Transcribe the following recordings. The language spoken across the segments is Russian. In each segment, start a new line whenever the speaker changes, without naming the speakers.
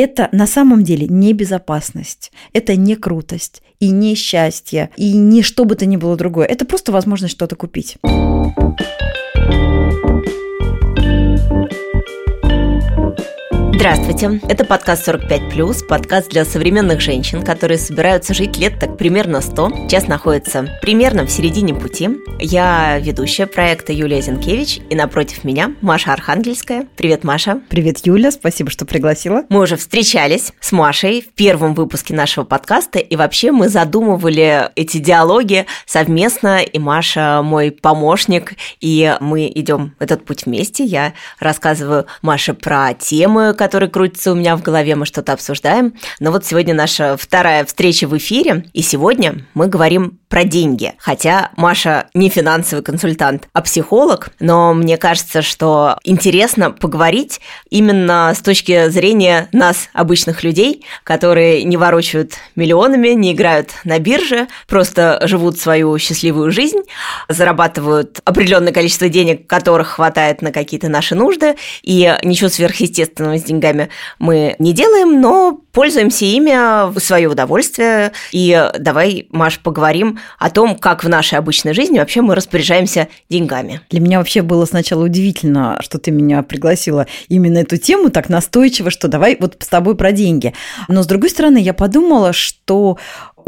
Это на самом деле не безопасность, это не крутость и не счастье, и не что бы то ни было другое. Это просто возможность что-то купить.
Здравствуйте, это подкаст 45+, подкаст для современных женщин, которые собираются жить лет так примерно 100, сейчас находятся примерно в середине пути. Я ведущая проекта Юлия Зинкевич, и напротив меня Маша Архангельская. Привет, Маша.
Привет, Юля, спасибо, что пригласила.
Мы уже встречались с Машей в первом выпуске нашего подкаста, и вообще мы задумывали эти диалоги совместно, и Маша мой помощник, и мы идем этот путь вместе. Я рассказываю Маше про темы, которые который крутится у меня в голове, мы что-то обсуждаем. Но вот сегодня наша вторая встреча в эфире, и сегодня мы говорим про деньги. Хотя Маша не финансовый консультант, а психолог, но мне кажется, что интересно поговорить именно с точки зрения нас, обычных людей, которые не ворочают миллионами, не играют на бирже, просто живут свою счастливую жизнь, зарабатывают определенное количество денег, которых хватает на какие-то наши нужды, и ничего сверхъестественного с деньгами деньгами мы не делаем, но пользуемся ими в свое удовольствие. И давай, Маш, поговорим о том, как в нашей обычной жизни вообще мы распоряжаемся деньгами.
Для меня вообще было сначала удивительно, что ты меня пригласила именно эту тему так настойчиво, что давай вот с тобой про деньги. Но с другой стороны, я подумала, что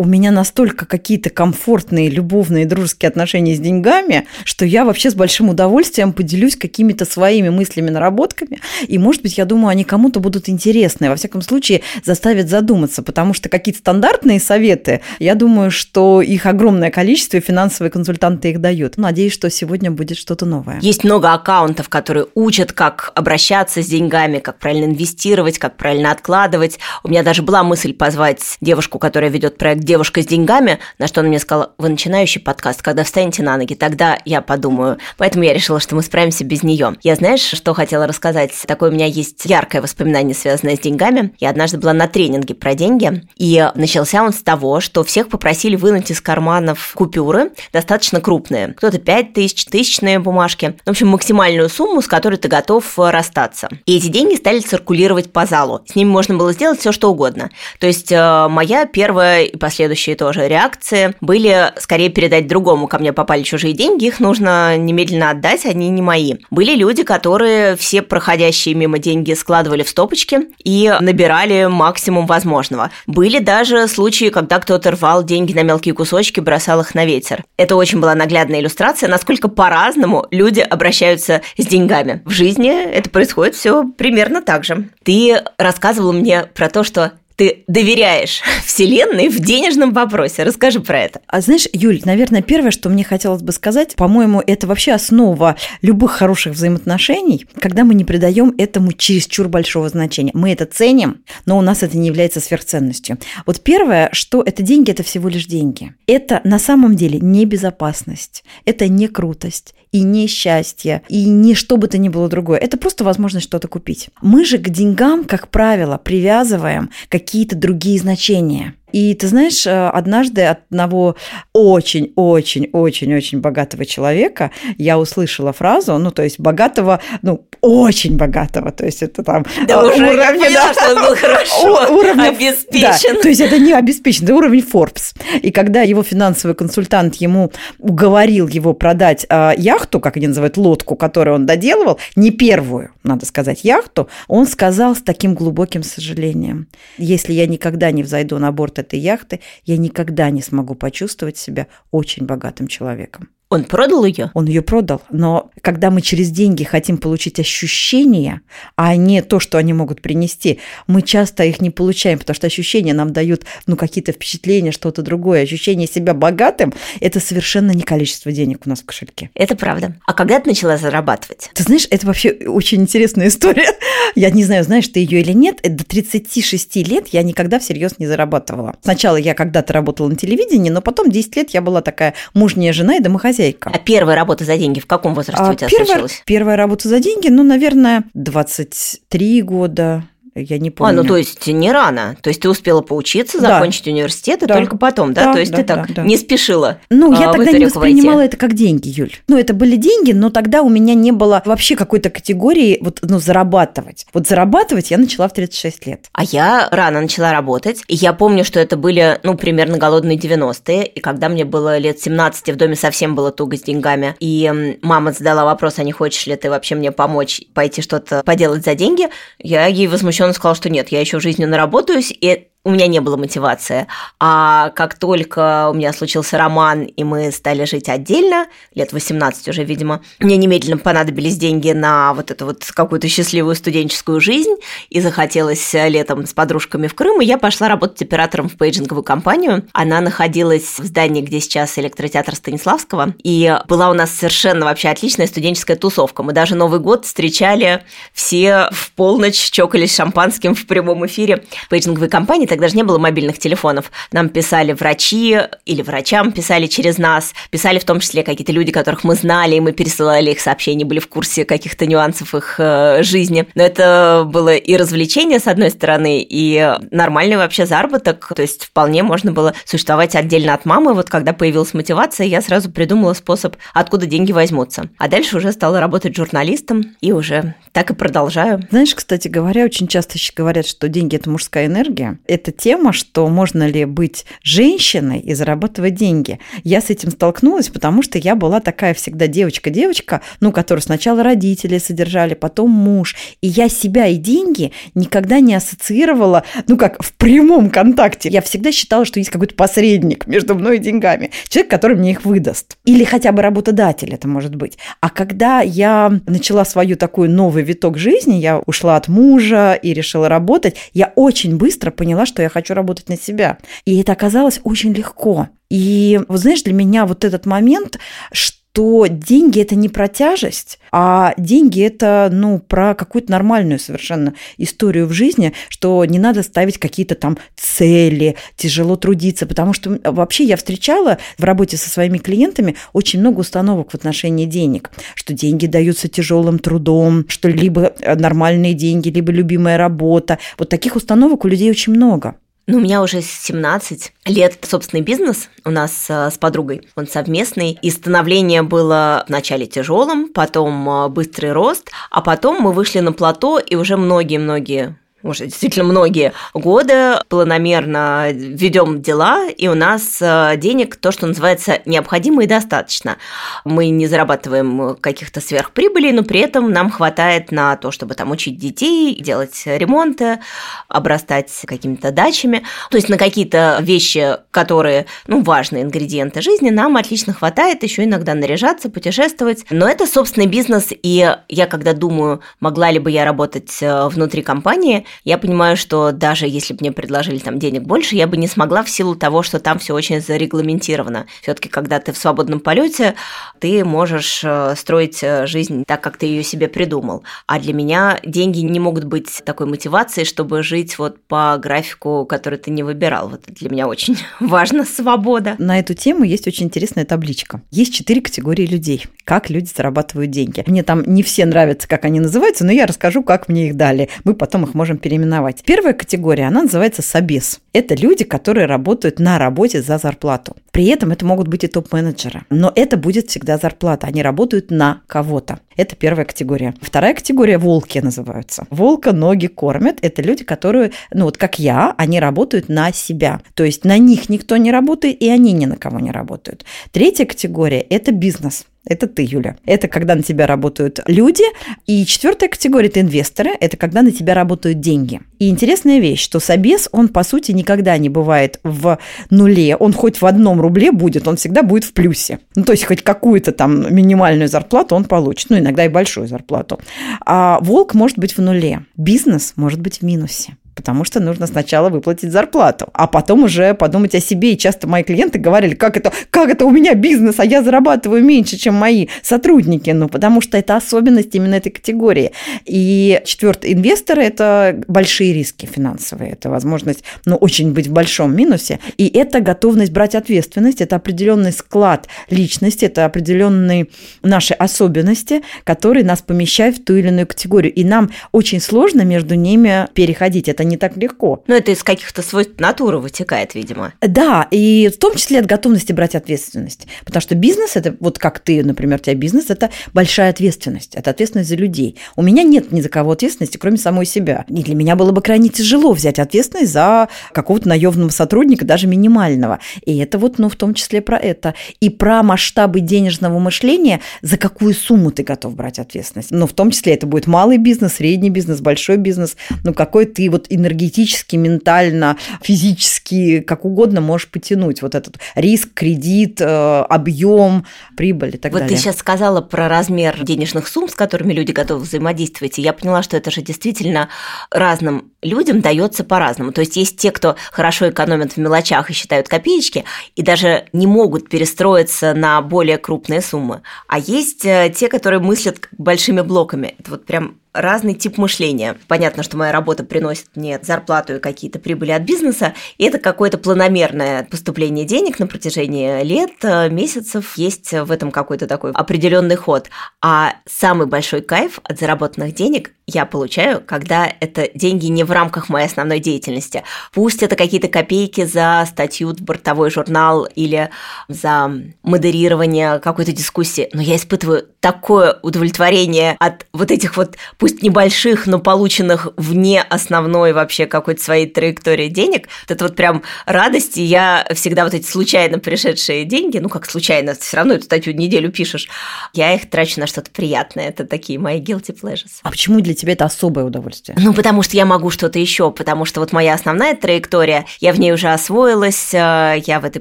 у меня настолько какие-то комфортные, любовные, дружеские отношения с деньгами, что я вообще с большим удовольствием поделюсь какими-то своими мыслями, наработками. И, может быть, я думаю, они кому-то будут интересны. Во всяком случае, заставят задуматься, потому что какие-то стандартные советы, я думаю, что их огромное количество, и финансовые консультанты их дают. Надеюсь, что сегодня будет что-то новое.
Есть много аккаунтов, которые учат, как обращаться с деньгами, как правильно инвестировать, как правильно откладывать. У меня даже была мысль позвать девушку, которая ведет проект девушка с деньгами, на что она мне сказала, вы начинающий подкаст, когда встанете на ноги, тогда я подумаю. Поэтому я решила, что мы справимся без нее. Я знаешь, что хотела рассказать? Такое у меня есть яркое воспоминание, связанное с деньгами. Я однажды была на тренинге про деньги, и начался он с того, что всех попросили вынуть из карманов купюры, достаточно крупные. Кто-то 5 тысяч, тысячные бумажки. В общем, максимальную сумму, с которой ты готов расстаться. И эти деньги стали циркулировать по залу. С ними можно было сделать все, что угодно. То есть э, моя первая и последняя последующие тоже реакции были скорее передать другому. Ко мне попали чужие деньги, их нужно немедленно отдать, они не мои. Были люди, которые все проходящие мимо деньги складывали в стопочки и набирали максимум возможного. Были даже случаи, когда кто-то рвал деньги на мелкие кусочки, бросал их на ветер. Это очень была наглядная иллюстрация, насколько по-разному люди обращаются с деньгами. В жизни это происходит все примерно так же. Ты рассказывал мне про то, что ты доверяешь Вселенной в денежном вопросе. Расскажи про это.
А знаешь, Юль, наверное, первое, что мне хотелось бы сказать, по-моему, это вообще основа любых хороших взаимоотношений, когда мы не придаем этому чересчур большого значения. Мы это ценим, но у нас это не является сверхценностью. Вот первое, что это деньги, это всего лишь деньги. Это на самом деле не безопасность, это не крутость, и не счастье, и не что бы то ни было другое. Это просто возможность что-то купить. Мы же к деньгам, как правило, привязываем какие-то другие значения. И ты знаешь, э, однажды от одного очень-очень-очень-очень богатого человека я услышала фразу, ну, то есть богатого, ну, очень богатого, то есть это там
да, уже уровня, поняла, да, что он был хорошо уровня, обеспечен.
Да, то есть это не обеспечен, это уровень Forbes. И когда его финансовый консультант ему уговорил его продать э, яхту, как они называют, лодку, которую он доделывал, не первую, надо сказать, яхту, он сказал с таким глубоким сожалением, если я никогда не взойду на борт этой яхты, я никогда не смогу почувствовать себя очень богатым человеком.
Он продал ее?
Он ее продал. Но когда мы через деньги хотим получить ощущения, а не то, что они могут принести, мы часто их не получаем, потому что ощущения нам дают ну, какие-то впечатления, что-то другое. Ощущение себя богатым – это совершенно не количество денег у нас в кошельке.
Это правда. А когда ты начала зарабатывать?
Ты знаешь, это вообще очень интересная история. Я не знаю, знаешь ты ее или нет. До 36 лет я никогда всерьез не зарабатывала. Сначала я когда-то работала на телевидении, но потом 10 лет я была такая мужняя жена и домохозяйка хозяйка.
А первая работа за деньги в каком возрасте а у тебя
первая,
случилась?
Первая работа за деньги, ну, наверное, 23 года, Я не помню.
А, ну то есть не рано. То есть ты успела поучиться,
Да.
закончить университет, и
Да.
только потом, да?
Да,
то есть
да,
ты так
да, да.
не спешила.
Ну,
а,
я
в
тогда не воспринимала
войти.
это как деньги, Юль. Ну, это были деньги, но тогда у меня не было вообще какой-то категории вот, ну, зарабатывать. Вот зарабатывать я начала в 36 лет.
А я рано начала работать, и я помню, что это были, ну, примерно голодные 90-е, и когда мне было лет 17, и в доме совсем было туго с деньгами, и мама задала вопрос, а не хочешь ли ты вообще мне помочь пойти что-то поделать за деньги, я ей возмущенно сказала, что нет, я еще в жизни наработаюсь, и у меня не было мотивации. А как только у меня случился роман, и мы стали жить отдельно, лет 18 уже, видимо, мне немедленно понадобились деньги на вот эту вот какую-то счастливую студенческую жизнь, и захотелось э, летом с подружками в Крым, и я пошла работать оператором в пейджинговую компанию. Она находилась в здании, где сейчас электротеатр Станиславского, и была у нас совершенно вообще отличная студенческая тусовка. Мы даже Новый год встречали все в полночь, чокались шампанским в прямом эфире пейджинговой компании, тогда же не было мобильных телефонов. Нам писали врачи или врачам писали через нас, писали в том числе какие-то люди, которых мы знали, и мы пересылали их сообщения, были в курсе каких-то нюансов их э, жизни. Но это было и развлечение, с одной стороны, и нормальный вообще заработок, то есть вполне можно было существовать отдельно от мамы. Вот когда появилась мотивация, я сразу придумала способ, откуда деньги возьмутся. А дальше уже стала работать журналистом, и уже так и продолжаю.
Знаешь, кстати говоря, очень часто щ- говорят, что деньги – это мужская энергия. Это тема, что можно ли быть женщиной и зарабатывать деньги. Я с этим столкнулась, потому что я была такая всегда девочка-девочка, ну, которую сначала родители содержали, потом муж. И я себя и деньги никогда не ассоциировала, ну, как в прямом контакте. Я всегда считала, что есть какой-то посредник между мной и деньгами. Человек, который мне их выдаст. Или хотя бы работодатель это может быть. А когда я начала свою такую новый виток жизни, я ушла от мужа и решила работать, я очень быстро поняла, что я хочу работать на себя. И это оказалось очень легко. И вот знаешь, для меня вот этот момент, что деньги это не про тяжесть, а деньги это ну про какую-то нормальную совершенно историю в жизни, что не надо ставить какие-то там цели, тяжело трудиться, потому что вообще я встречала в работе со своими клиентами очень много установок в отношении денег, что деньги даются тяжелым трудом, что либо нормальные деньги, либо любимая работа. Вот таких установок у людей очень много.
Ну, у меня уже 17 лет собственный бизнес у нас э, с подругой. Он совместный. И становление было вначале тяжелым, потом э, быстрый рост, а потом мы вышли на плато, и уже многие-многие уже действительно многие годы планомерно ведем дела, и у нас э, денег то, что называется необходимо и достаточно. Мы не зарабатываем каких-то сверхприбылей, но при этом нам хватает на то, чтобы там учить детей, делать ремонты, обрастать какими-то дачами. То есть на какие-то вещи, которые, ну, важные ингредиенты жизни, нам отлично хватает еще иногда наряжаться, путешествовать. Но это собственный бизнес, и я когда думаю, могла ли бы я работать э, внутри компании, я понимаю, что даже если бы мне предложили там денег больше, я бы не смогла в силу того, что там все очень зарегламентировано. Все-таки, когда ты в свободном полете, ты можешь э, строить э, жизнь так, как ты ее себе придумал. А для меня деньги не могут быть такой мотивацией, чтобы жить вот по графику, который ты не выбирал. Вот для меня очень важна свобода.
На эту тему есть очень интересная табличка. Есть четыре категории людей. Как люди зарабатывают деньги. Мне там не все нравятся, как они называются, но я расскажу, как мне их дали. Мы потом их можем переименовать. Первая категория, она называется собес. Это люди, которые работают на работе за зарплату. При этом это могут быть и топ-менеджеры. Но это будет всегда зарплата. Они работают на кого-то. Это первая категория. Вторая категория – волки называются. Волка ноги кормят. Это люди, которые, ну вот как я, они работают на себя. То есть на них никто не работает, и они ни на кого не работают. Третья категория – это бизнес. Это ты, Юля. Это когда на тебя работают люди. И четвертая категория – это инвесторы. Это когда на тебя работают деньги. И интересная вещь, что собес, он, по сути, никогда не бывает в нуле. Он хоть в одном рубле будет, он всегда будет в плюсе. Ну, то есть, хоть какую-то там минимальную зарплату он получит. Ну, иногда и большую зарплату. А волк может быть в нуле. Бизнес может быть в минусе. Потому что нужно сначала выплатить зарплату, а потом уже подумать о себе. И часто мои клиенты говорили, как это, как это у меня бизнес, а я зарабатываю меньше, чем мои сотрудники. Ну, потому что это особенность именно этой категории. И четвертый, инвесторы – это большие риски финансовые. Это возможность, ну, очень быть в большом минусе. И это готовность брать ответственность, это определенный склад личности, это определенные наши особенности, которые нас помещают в ту или иную категорию. И нам очень сложно между ними переходить. Это не так легко.
Но это из каких-то свойств натуры вытекает, видимо.
Да, и в том числе от готовности брать ответственность. Потому что бизнес – это, вот как ты, например, у тебя бизнес – это большая ответственность. Это ответственность за людей. У меня нет ни за кого ответственности, кроме самой себя. И для меня было бы крайне тяжело взять ответственность за какого-то наемного сотрудника, даже минимального. И это вот, ну, в том числе про это. И про масштабы денежного мышления, за какую сумму ты готов брать ответственность. Ну, в том числе это будет малый бизнес, средний бизнес, большой бизнес. Ну, какой ты вот энергетически, ментально, физически, как угодно можешь потянуть вот этот риск, кредит, э, объем, прибыль и так
вот
далее.
Вот ты сейчас сказала про размер денежных сумм, с которыми люди готовы взаимодействовать, и я поняла, что это же действительно разным людям дается по-разному. То есть есть те, кто хорошо экономят в мелочах и считают копеечки, и даже не могут перестроиться на более крупные суммы. А есть э, те, которые мыслят большими блоками. Это вот прям разный тип мышления. Понятно, что моя работа приносит мне зарплату и какие-то прибыли от бизнеса, и это какое-то планомерное поступление денег на протяжении лет, э, месяцев. Есть в этом какой-то такой определенный ход. А самый большой кайф от заработанных денег я получаю, когда это деньги не в рамках моей основной деятельности. Пусть это какие-то копейки за статью в бортовой журнал или за модерирование какой-то дискуссии, но я испытываю такое удовлетворение от вот этих вот пусть небольших, но полученных вне основной вообще какой-то своей траектории денег, вот это вот прям радость, и я всегда вот эти случайно пришедшие деньги, ну как случайно, все равно эту статью неделю пишешь, я их трачу на что-то приятное, это такие мои guilty pleasures.
А почему для тебя это особое удовольствие?
Ну, потому что я могу что-то еще, потому что вот моя основная траектория, я в ней уже освоилась, э, я в этой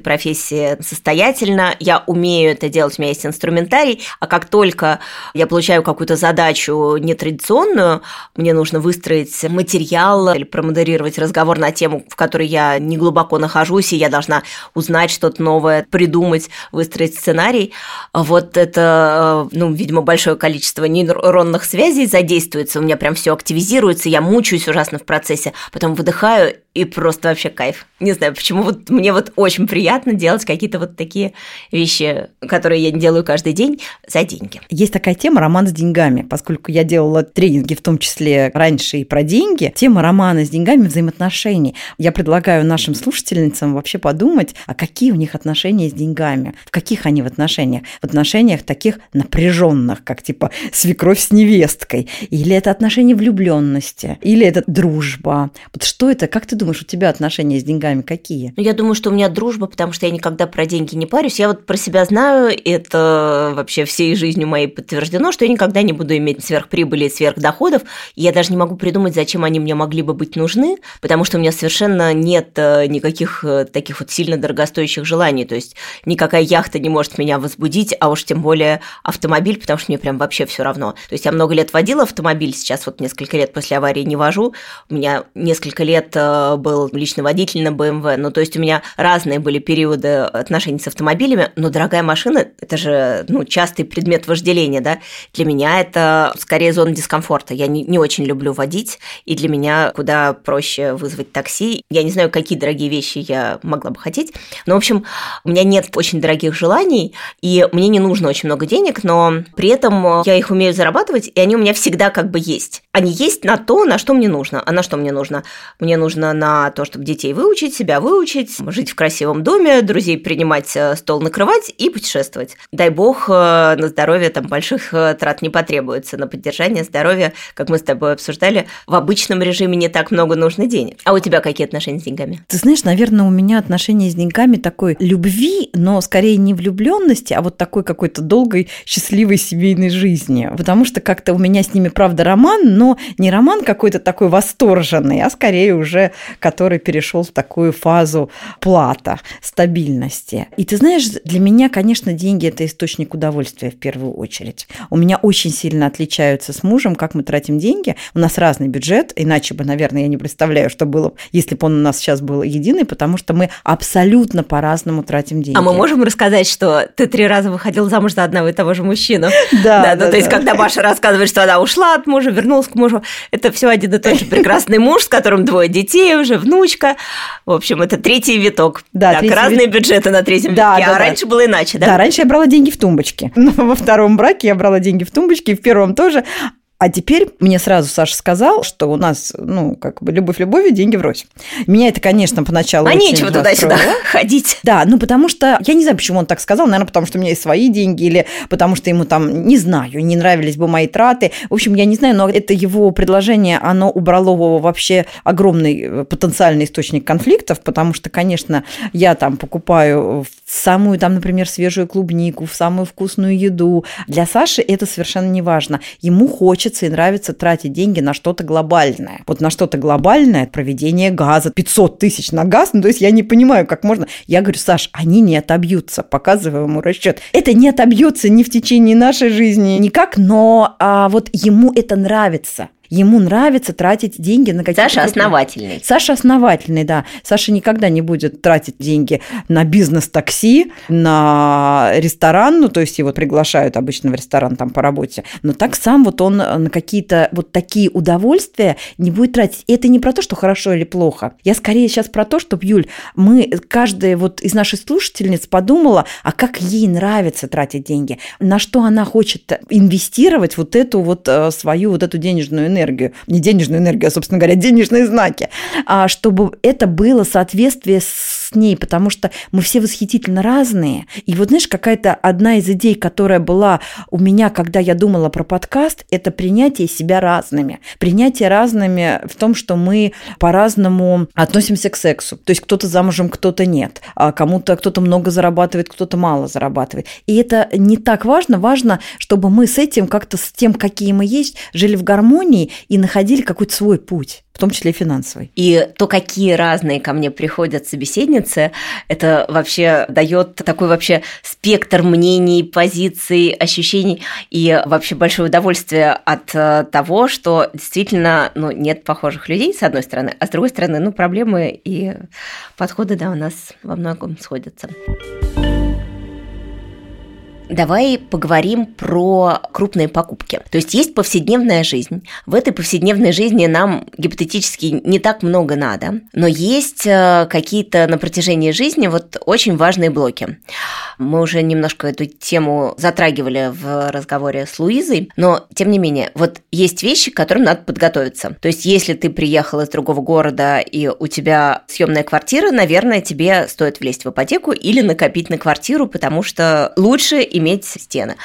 профессии состоятельна, я умею это делать, у меня есть инструментарий, а как только я получаю какую-то задачу нетрадиционную, информационную, мне нужно выстроить материал или промодерировать разговор на тему, в которой я не глубоко нахожусь, и я должна узнать что-то новое, придумать, выстроить сценарий. Вот это, э, ну, видимо, большое количество нейронных связей задействуется, у меня прям все активизируется, я мучаюсь ужасно в процессе, потом выдыхаю и просто вообще кайф. Не знаю, почему вот мне вот очень приятно делать какие-то вот такие вещи, которые я не делаю каждый день за деньги.
Есть такая тема роман с деньгами, поскольку я делала тренинги, в том числе раньше и про деньги. Тема романа с деньгами взаимоотношений. Я предлагаю нашим слушательницам вообще подумать, а какие у них отношения с деньгами, в каких они в отношениях, в отношениях таких напряженных, как типа свекровь с невесткой, или это отношения влюбленности, или это дружба. Вот что это, как ты думаешь, у тебя отношения с деньгами какие?
Ну, я думаю, что у меня дружба, потому что я никогда про деньги не парюсь. Я вот про себя знаю, это вообще всей жизнью моей подтверждено, что я никогда не буду иметь сверхприбыли и сверхдоходов. И я даже не могу придумать, зачем они мне могли бы быть нужны, потому что у меня совершенно нет э, никаких э, таких вот сильно дорогостоящих желаний. То есть никакая яхта не может меня возбудить, а уж тем более автомобиль, потому что мне прям вообще все равно. То есть я много лет водила автомобиль, сейчас вот несколько лет после аварии не вожу. У меня несколько лет э, был личный водитель на BMW. Ну, то есть у меня разные были периоды отношений с автомобилями, но дорогая машина – это же ну, частый предмет вожделения, да. Для меня это скорее зона дискомфорта. Я не, не очень люблю водить, и для меня куда проще вызвать такси. Я не знаю, какие дорогие вещи я могла бы хотеть, но, в общем, у меня нет очень дорогих желаний, и мне не нужно очень много денег, но при этом я их умею зарабатывать, и они у меня всегда как бы есть. Они есть на то, на что мне нужно. А на что мне нужно? Мне нужно на то, чтобы детей выучить, себя выучить, жить в красивом доме, друзей принимать, э, стол накрывать и путешествовать. Дай бог, э, на здоровье там больших э, трат не потребуется. На поддержание здоровья, как мы с тобой обсуждали, в обычном режиме не так много нужно денег. А у тебя какие отношения с деньгами?
Ты знаешь, наверное, у меня отношение с деньгами такой любви, но скорее не влюбленности, а вот такой какой-то долгой, счастливой семейной жизни. Потому что как-то у меня с ними, правда, роман, но не роман какой-то такой восторженный, а скорее уже который перешел в такую фазу плата, стабильности. И ты знаешь, для меня, конечно, деньги – это источник удовольствия в первую очередь. У меня очень сильно отличаются с мужем, как мы тратим деньги. У нас разный бюджет, иначе бы, наверное, я не представляю, что было, если бы он у нас сейчас был единый, потому что мы абсолютно по-разному тратим деньги.
А мы можем рассказать, что ты три раза выходил замуж за одного и того же мужчину?
Да,
да, ну, то есть, когда Маша рассказывает, что она ушла от мужа, вернулась к мужу, это все один и тот же прекрасный муж, с которым двое детей уже, внучка. В общем, это третий виток. Да, так, разные вит... бюджеты на третьем да, витке, да, а да. раньше было иначе, да?
Да, раньше я брала деньги в тумбочке. Но во втором браке я брала деньги в тумбочке, и в первом тоже. А теперь мне сразу Саша сказал, что у нас, ну, как бы любовь любовью, деньги врозь. Меня это, конечно, поначалу
А нечего туда-сюда ходить.
Да, ну потому что, я не знаю, почему он так сказал, наверное, потому что у меня есть свои деньги, или потому что ему там, не знаю, не нравились бы мои траты. В общем, я не знаю, но это его предложение, оно убрало его вообще огромный э, потенциальный источник конфликтов, потому что, конечно, я там покупаю самую там, например, свежую клубнику, в самую вкусную еду. Для Саши это совершенно не важно. Ему хочется и нравится тратить деньги на что-то глобальное. Вот на что-то глобальное, проведение газа, 500 тысяч на газ, ну то есть я не понимаю, как можно. Я говорю, Саш, они не отобьются, показываю ему расчет. Это не отобьется ни в течение нашей жизни никак, но а, вот ему это нравится ему нравится тратить деньги на какие-то...
Саша основательный.
Саша основательный, да. Саша никогда не будет тратить деньги на бизнес-такси, на ресторан, ну, то есть его приглашают обычно в ресторан там по работе, но так сам вот он на какие-то вот такие удовольствия не будет тратить. И это не про то, что хорошо или плохо. Я скорее сейчас про то, чтобы, Юль, мы, каждая вот из наших слушательниц подумала, а как ей нравится тратить деньги, на что она хочет инвестировать вот эту вот э, свою вот эту денежную энергию энергию, не денежную энергию, а, собственно говоря, денежные знаки, а чтобы это было соответствие с ней, потому что мы все восхитительно разные. И вот знаешь, какая-то одна из идей, которая была у меня, когда я думала про подкаст, это принятие себя разными. Принятие разными в том, что мы по-разному относимся к сексу. То есть кто-то замужем, кто-то нет. А кому-то кто-то много зарабатывает, кто-то мало зарабатывает. И это не так важно. Важно, чтобы мы с этим как-то, с тем, какие мы есть, жили в гармонии и находили какой-то свой путь в том числе и финансовый.
И то, какие разные ко мне приходят собеседницы, это вообще дает такой вообще спектр мнений, позиций, ощущений и вообще большое удовольствие от э, того, что действительно ну, нет похожих людей, с одной стороны, а с другой стороны, ну, проблемы и подходы, да, у нас во многом сходятся. Давай поговорим про крупные покупки. То есть есть повседневная жизнь. В этой повседневной жизни нам гипотетически не так много надо, но есть э, какие-то на протяжении жизни вот очень важные блоки. Мы уже немножко эту тему затрагивали в разговоре с Луизой, но тем не менее, вот есть вещи, к которым надо подготовиться. То есть если ты приехал из другого города и у тебя съемная квартира, наверное, тебе стоит влезть в ипотеку или накопить на квартиру, потому что лучше иметь стены.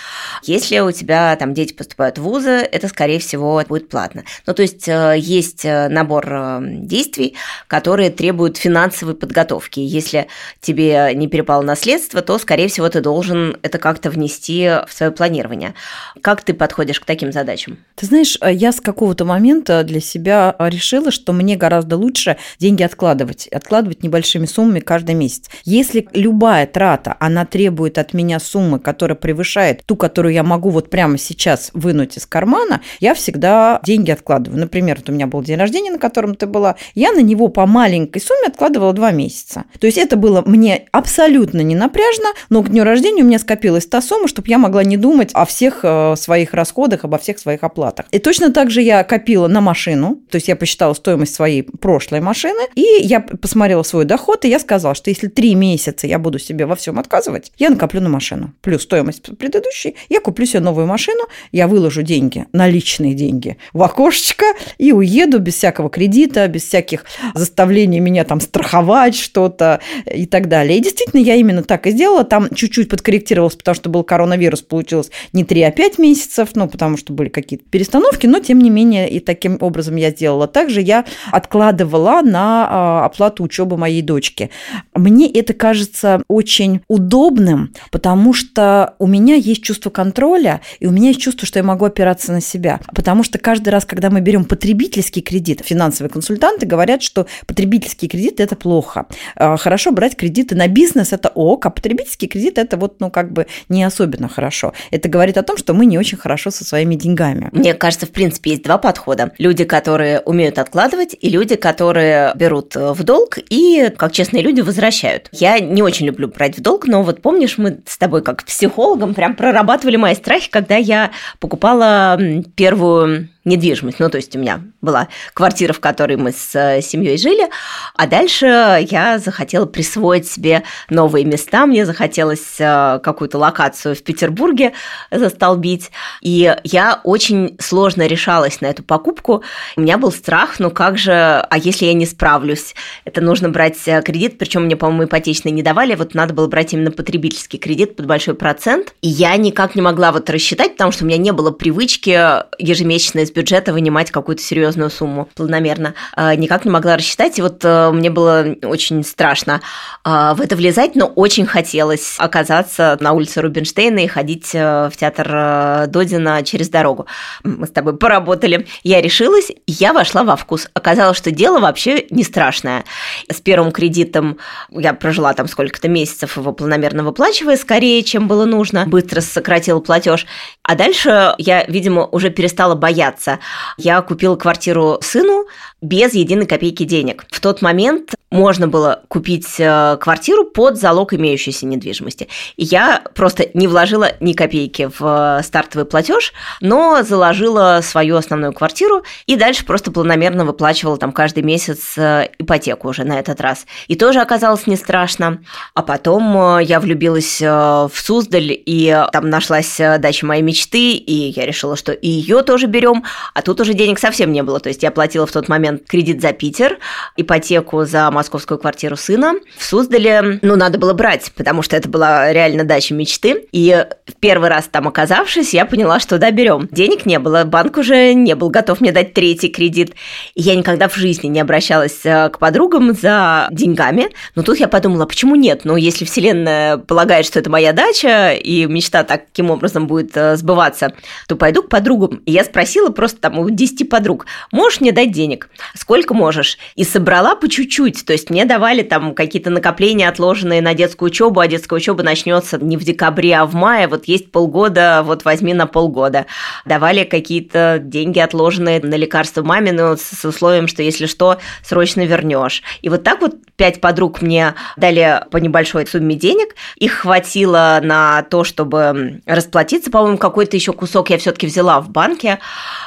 Если у тебя там дети поступают в вузы, это, скорее всего, будет платно. Ну, то есть э, есть э, набор э, действий, которые требуют финансовой подготовки. Если тебе не перепало наследство, то, скорее всего, ты должен это как-то внести в свое планирование. Как ты подходишь к таким задачам?
Ты знаешь, я с какого-то момента для себя решила, что мне гораздо лучше деньги откладывать, откладывать небольшими суммами каждый месяц. Если любая трата, она требует от меня суммы, которая которая превышает ту, которую я могу вот прямо сейчас вынуть из кармана, я всегда деньги откладываю. Например, вот у меня был день рождения, на котором ты была, я на него по маленькой сумме откладывала два месяца. То есть это было мне абсолютно не напряжно, но к дню рождения у меня скопилась та сумма, чтобы я могла не думать о всех э, своих расходах, обо всех своих оплатах. И точно так же я копила на машину, то есть я посчитала стоимость своей прошлой машины, и я посмотрела свой доход, и я сказала, что если три месяца я буду себе во всем отказывать, я накоплю на машину. Плюс стоимость предыдущей, я куплю себе новую машину, я выложу деньги, наличные деньги в окошечко и уеду без всякого кредита, без всяких заставлений меня там страховать что-то и так далее. И действительно, я именно так и сделала. Там чуть-чуть подкорректировалась, потому что был коронавирус, получилось не 3, а 5 месяцев, ну, потому что были какие-то перестановки, но тем не менее и таким образом я сделала. Также я откладывала на а, оплату учебы моей дочки. Мне это кажется очень удобным, потому что у меня есть чувство контроля, и у меня есть чувство, что я могу опираться на себя. Потому что каждый раз, когда мы берем потребительский кредит, финансовые консультанты говорят, что потребительский кредит – это плохо. А, хорошо брать кредиты на бизнес – это ок, а потребительский кредит – это вот, ну, как бы не особенно хорошо. Это говорит о том, что мы не очень хорошо со своими деньгами.
Мне кажется, в принципе, есть два подхода. Люди, которые умеют откладывать, и люди, которые берут в долг и, как честные люди, возвращают. Я не очень люблю брать в долг, но вот помнишь, мы с тобой как психологом прям прорабатывали мои страхи, когда я покупала первую недвижимость. Ну, то есть у меня была квартира, в которой мы с э, семьей жили, а дальше я захотела присвоить себе новые места, мне захотелось э, какую-то локацию в Петербурге застолбить, и я очень сложно решалась на эту покупку. У меня был страх, ну как же, а если я не справлюсь? Это нужно брать э, кредит, причем мне, по-моему, ипотечный не давали, вот надо было брать именно потребительский кредит под большой процент, и я никак не могла вот рассчитать, потому что у меня не было привычки ежемесячно бюджета вынимать какую-то серьезную сумму планомерно. А, никак не могла рассчитать, и вот э, мне было очень страшно а, в это влезать, но очень хотелось оказаться на улице Рубинштейна и ходить э, в театр э, Додина через дорогу. Мы с тобой поработали. Я решилась, я вошла во вкус. Оказалось, что дело вообще не страшное. С первым кредитом я прожила там сколько-то месяцев, его планомерно выплачивая скорее, чем было нужно. Быстро сократила платеж. А дальше я, видимо, уже перестала бояться месяца я купила квартиру сыну без единой копейки денег. В тот момент можно было купить э, квартиру под залог имеющейся недвижимости. И я просто не вложила ни копейки в э, стартовый платеж, но заложила свою основную квартиру и дальше просто планомерно выплачивала там каждый месяц э, ипотеку уже на этот раз. И тоже оказалось не страшно. А потом я влюбилась в Суздаль, и там нашлась дача моей мечты, и я решила, что и ее тоже берем. А тут уже денег совсем не было. То есть я платила в тот момент кредит за Питер, ипотеку за московскую квартиру сына. В Суздале, ну, надо было брать, потому что это была реально дача мечты. И в первый раз там оказавшись, я поняла, что да, берем. Денег не было, банк уже не был готов мне дать третий кредит. И я никогда в жизни не обращалась э, к подругам за деньгами. Но тут я подумала, почему нет? Ну, если Вселенная полагает, что это моя дача, и мечта таким образом будет э, сбываться, то пойду к подругам. И я спросила просто там у 10 подруг, можешь мне дать денег? Сколько можешь? И собрала по чуть-чуть. То есть мне давали там какие-то накопления, отложенные на детскую учебу, а детская учеба начнется не в декабре, а в мае. Вот есть полгода, вот возьми на полгода. Давали какие-то деньги, отложенные на лекарства маме, но с условием, что если что, срочно вернешь. И вот так вот пять подруг мне дали по небольшой сумме денег. Их хватило на то, чтобы расплатиться. По-моему, какой-то еще кусок я все-таки взяла в банке.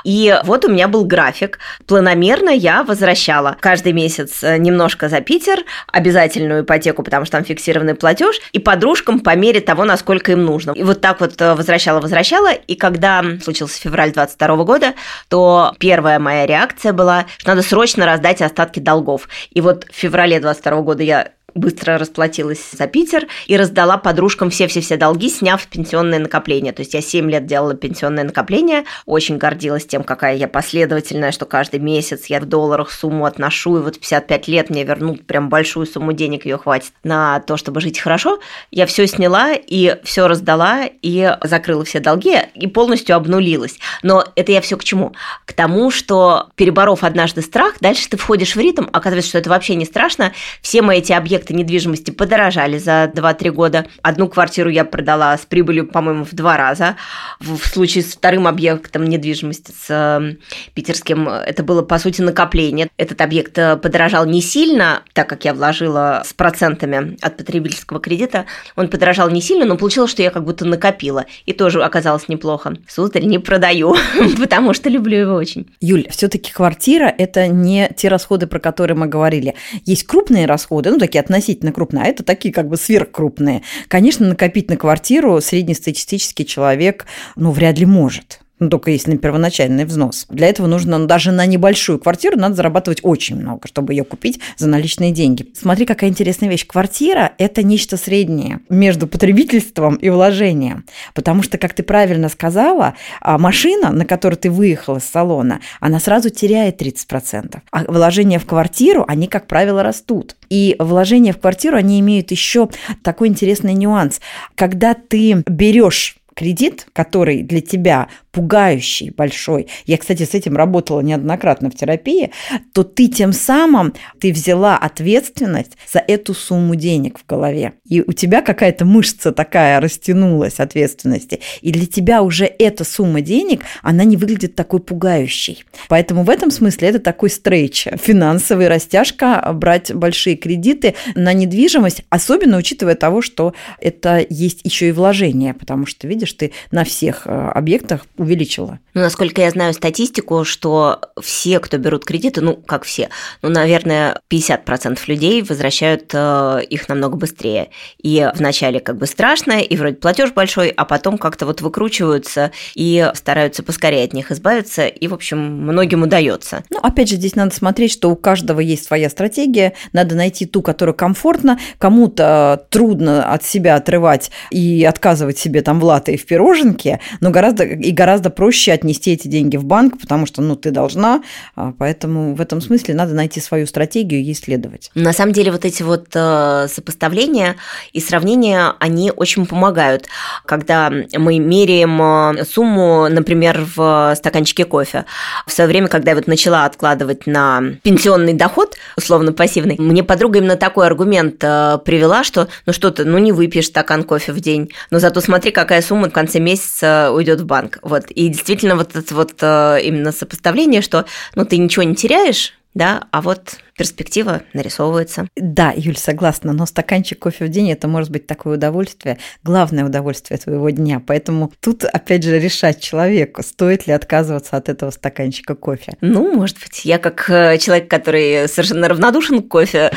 И вот у меня был график. Планомерно я возвращала каждый месяц э, немножко за Питер, обязательную ипотеку, потому что там фиксированный платеж, и подружкам по мере того, насколько им нужно. И вот так вот возвращала-возвращала, и когда случился февраль 22 года, то первая моя реакция была, что надо срочно раздать остатки долгов. И вот в феврале 22 года я быстро расплатилась за Питер и раздала подружкам все-все-все долги, сняв пенсионное накопление. То есть я 7 лет делала пенсионное накопление, очень гордилась тем, какая я последовательная, что каждый месяц я в долларах сумму отношу, и вот 55 лет мне вернут прям большую сумму денег, ее хватит на то, чтобы жить хорошо. Я все сняла и все раздала, и закрыла все долги, и полностью обнулилась. Но это я все к чему? К тому, что переборов однажды страх, дальше ты входишь в ритм, оказывается, что это вообще не страшно. Все мои эти объекты объекты недвижимости подорожали за 2-3 года. Одну квартиру я продала с прибылью, по-моему, в два раза. В случае с вторым объектом недвижимости, с эм, питерским, это было, по сути, накопление. Этот объект э, подорожал не сильно, так как я вложила с процентами от потребительского кредита. Он подорожал не сильно, но получилось, что я как будто накопила. И тоже оказалось неплохо. Сударь не продаю, потому что люблю его очень.
Юль, все таки квартира – это не те расходы, про которые мы говорили. Есть крупные расходы, ну, такие относительно крупные, а это такие как бы сверхкрупные. Конечно, накопить на квартиру среднестатистический человек, ну, вряд ли может ну, только если на первоначальный взнос. Для этого нужно ну, даже на небольшую квартиру надо зарабатывать очень много, чтобы ее купить за наличные деньги. Смотри, какая интересная вещь. Квартира – это нечто среднее между потребительством и вложением. Потому что, как ты правильно сказала, а, машина, на которой ты выехал из салона, она сразу теряет 30%. А вложения в квартиру, они, как правило, растут. И вложения в квартиру, они имеют еще такой интересный нюанс. Когда ты берешь кредит, который для тебя пугающий большой, я, кстати, с этим работала неоднократно в терапии, то ты тем самым, ты взяла ответственность за эту сумму денег в голове. И у тебя какая-то мышца такая растянулась ответственности. И для тебя уже эта сумма денег, она не выглядит такой пугающей. Поэтому в этом смысле это такой стрейч, финансовый растяжка, брать большие кредиты на недвижимость, особенно учитывая того, что это есть еще и вложение, потому что, видишь, ты на всех э, объектах увеличила.
Ну, насколько я знаю статистику, что все, кто берут кредиты, ну, как все, ну, наверное, 50% людей возвращают э, их намного быстрее. И вначале как бы страшно, и вроде платеж большой, а потом как-то вот выкручиваются и стараются поскорее от них избавиться, и, в общем, многим удается.
Ну, опять же, здесь надо смотреть, что у каждого есть своя стратегия, надо найти ту, которая комфортна, кому-то трудно от себя отрывать и отказывать себе там в латы и в пироженке, но гораздо и гораздо гораздо проще отнести эти деньги в банк, потому что, ну, ты должна, а, поэтому в этом смысле надо найти свою стратегию и исследовать.
На самом деле вот эти вот э, сопоставления и сравнения, они очень помогают, когда мы меряем э, сумму, например, в стаканчике кофе. В свое время, когда я вот начала откладывать на пенсионный доход, условно пассивный, мне подруга именно такой аргумент э, привела, что ну что ты, ну не выпьешь стакан кофе в день, но зато смотри, какая сумма в конце месяца уйдет в банк. Вот. И действительно вот это вот э, именно сопоставление, что ну ты ничего не теряешь, да, а вот перспектива нарисовывается.
Да, Юль, согласна, но стаканчик кофе в день – это может быть такое удовольствие, главное удовольствие твоего дня. Поэтому тут, опять же, решать человеку, стоит ли отказываться от этого стаканчика кофе.
Ну, может быть. Я как э, человек, который совершенно равнодушен к кофе,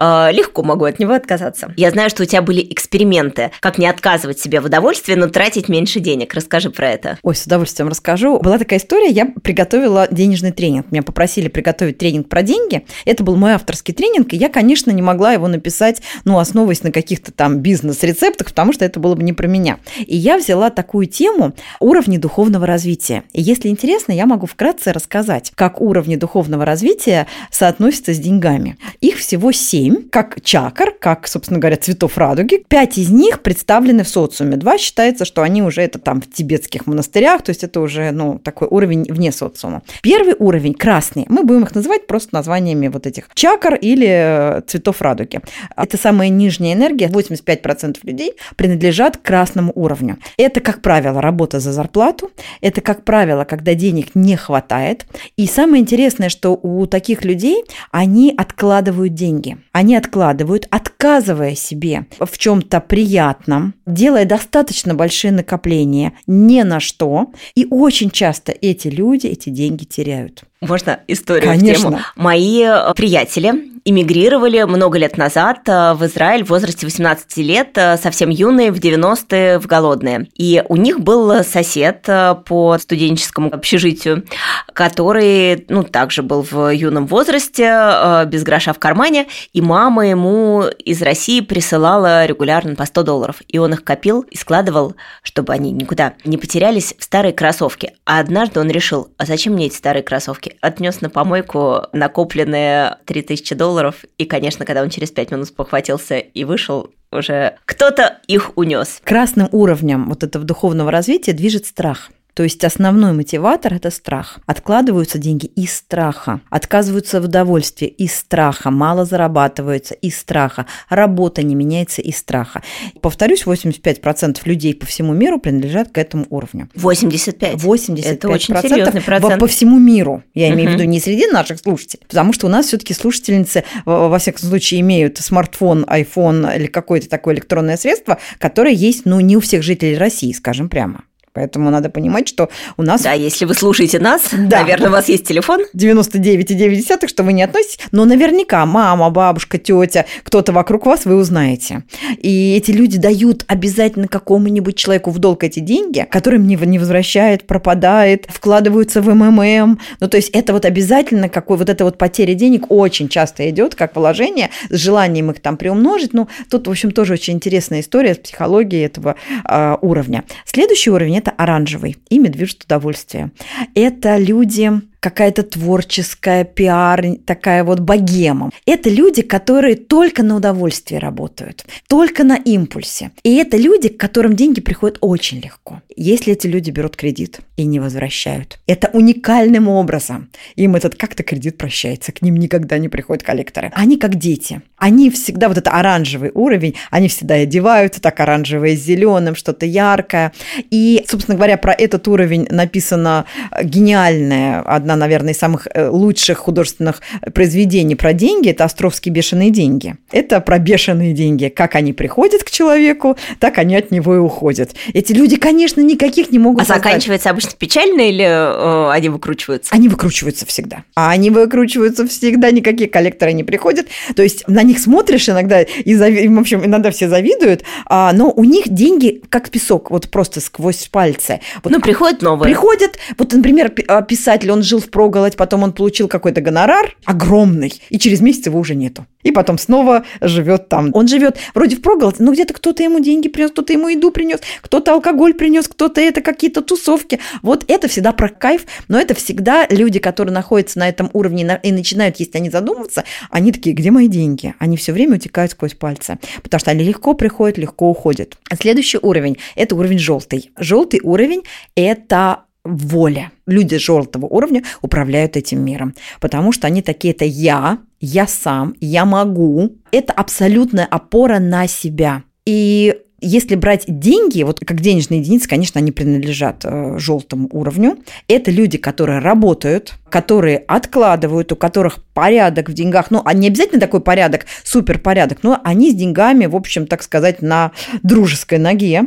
э, легко могу от него отказаться. Я знаю, что у тебя были эксперименты, как не отказывать себе в удовольствии, но тратить меньше денег. Расскажи про это.
Ой, с удовольствием расскажу. Была такая история, я приготовила денежный тренинг. Меня попросили приготовить тренинг про деньги. Это это был мой авторский тренинг, и я, конечно, не могла его написать, ну, основываясь на каких-то там бизнес-рецептах, потому что это было бы не про меня. И я взяла такую тему уровни духовного развития. И если интересно, я могу вкратце рассказать, как уровни духовного развития соотносятся с деньгами. Их всего семь, как чакр, как, собственно говоря, цветов радуги. Пять из них представлены в социуме. Два считается, что они уже это там в тибетских монастырях, то есть это уже, ну, такой уровень вне социума. Первый уровень, красный, мы будем их называть просто названиями вот этих чакр или э, цветов радуги. Это самая нижняя энергия, 85% людей принадлежат красному уровню. Это, как правило, работа за зарплату, это, как правило, когда денег не хватает. И самое интересное, что у таких людей они откладывают деньги. Они откладывают, отказывая себе в чем-то приятном, делая достаточно большие накопления ни на что. И очень часто эти люди эти деньги теряют.
Можно историю
Конечно.
в тему? Мои э, приятели эмигрировали много лет назад э, в Израиль в возрасте 18 лет, э, совсем юные, в 90-е, в голодные. И у них был сосед по студенческому общежитию, который, ну, также был в юном возрасте, без гроша в кармане, и мама ему из России присылала регулярно по 100 долларов. И он их копил и складывал, чтобы они никуда не потерялись, в старые кроссовки. А однажды он решил, а зачем мне эти старые кроссовки? отнес на помойку накопленные 3000 долларов, и, конечно, когда он через 5 минут похватился и вышел, уже кто-то их унес.
Красным уровнем вот этого духовного развития движет страх. То есть основной мотиватор – это страх. Откладываются деньги из страха, отказываются в удовольствии из страха, мало зарабатываются из страха, работа не меняется из страха. Повторюсь, 85% людей по всему миру принадлежат к этому уровню.
85?
85%.
Это очень серьезный процент.
По всему миру. Я имею uh-huh. в виду не среди наших слушателей, потому что у нас все таки слушательницы, во всяком случае, имеют смартфон, iPhone или какое-то такое электронное средство, которое есть, ну, не у всех жителей России, скажем прямо. Поэтому надо понимать, что у нас...
Да, если вы слушаете нас, да. наверное, у вас есть телефон.
99,9, что вы не относитесь, но наверняка мама, бабушка, тетя, кто-то вокруг вас, вы узнаете. И эти люди дают обязательно какому-нибудь человеку в долг эти деньги, которым не, не возвращает, пропадает, вкладываются в МММ. Ну, то есть это вот обязательно какой вот эта вот потеря денег очень часто идет как положение с желанием их там приумножить. Ну, тут, в общем, тоже очень интересная история с психологией этого э, уровня. Следующий уровень – это оранжевый. Ими движет удовольствие. Это люди, какая-то творческая, пиар, такая вот богема. Это люди, которые только на удовольствие работают, только на импульсе. И это люди, к которым деньги приходят очень легко. Если эти люди берут кредит и не возвращают, это уникальным образом. Им этот как-то кредит прощается, к ним никогда не приходят коллекторы. Они как дети. Они всегда, вот это оранжевый уровень, они всегда одеваются так оранжевое с зеленым, что-то яркое. И, собственно говоря, про этот уровень написано гениальное, одна, наверное, из самых э, лучших художественных произведений про деньги – это «Островские бешеные деньги». Это про бешеные деньги. Как они приходят к человеку, так они от него и уходят. Эти люди, конечно, никаких не могут
А создать. заканчивается обычно печально или э, они выкручиваются?
Они выкручиваются всегда. А они выкручиваются всегда, никакие коллекторы не приходят. То есть на них смотришь иногда, и, зави... в общем, иногда все завидуют, а, но у них деньги как песок, вот просто сквозь пальцы. Вот,
ну, приходят новые.
Приходят, вот, например, а, писатель, он жил впроголодь, потом он получил какой-то гонорар огромный, и через месяц его уже нету. И потом снова живет там. Он живет вроде впроголодь, но где-то кто-то ему деньги принес, кто-то ему еду принес, кто-то алкоголь принес, кто-то это какие-то тусовки. Вот это всегда про кайф, но это всегда люди, которые находятся на этом уровне и начинают, если они задумываться, они такие, где мои деньги? Они все время утекают сквозь пальцы, потому что они легко приходят, легко уходят. Следующий уровень – это уровень желтый. Желтый уровень – это воля. Люди желтого уровня управляют этим миром, потому что они такие, это я, я сам, я могу. Это абсолютная опора на себя. И если брать деньги, вот как денежные единицы, конечно, они принадлежат э, желтому уровню. Это люди, которые работают, которые откладывают, у которых порядок в деньгах. Ну, а не обязательно такой порядок, супер порядок, но они с деньгами, в общем, так сказать, на дружеской ноге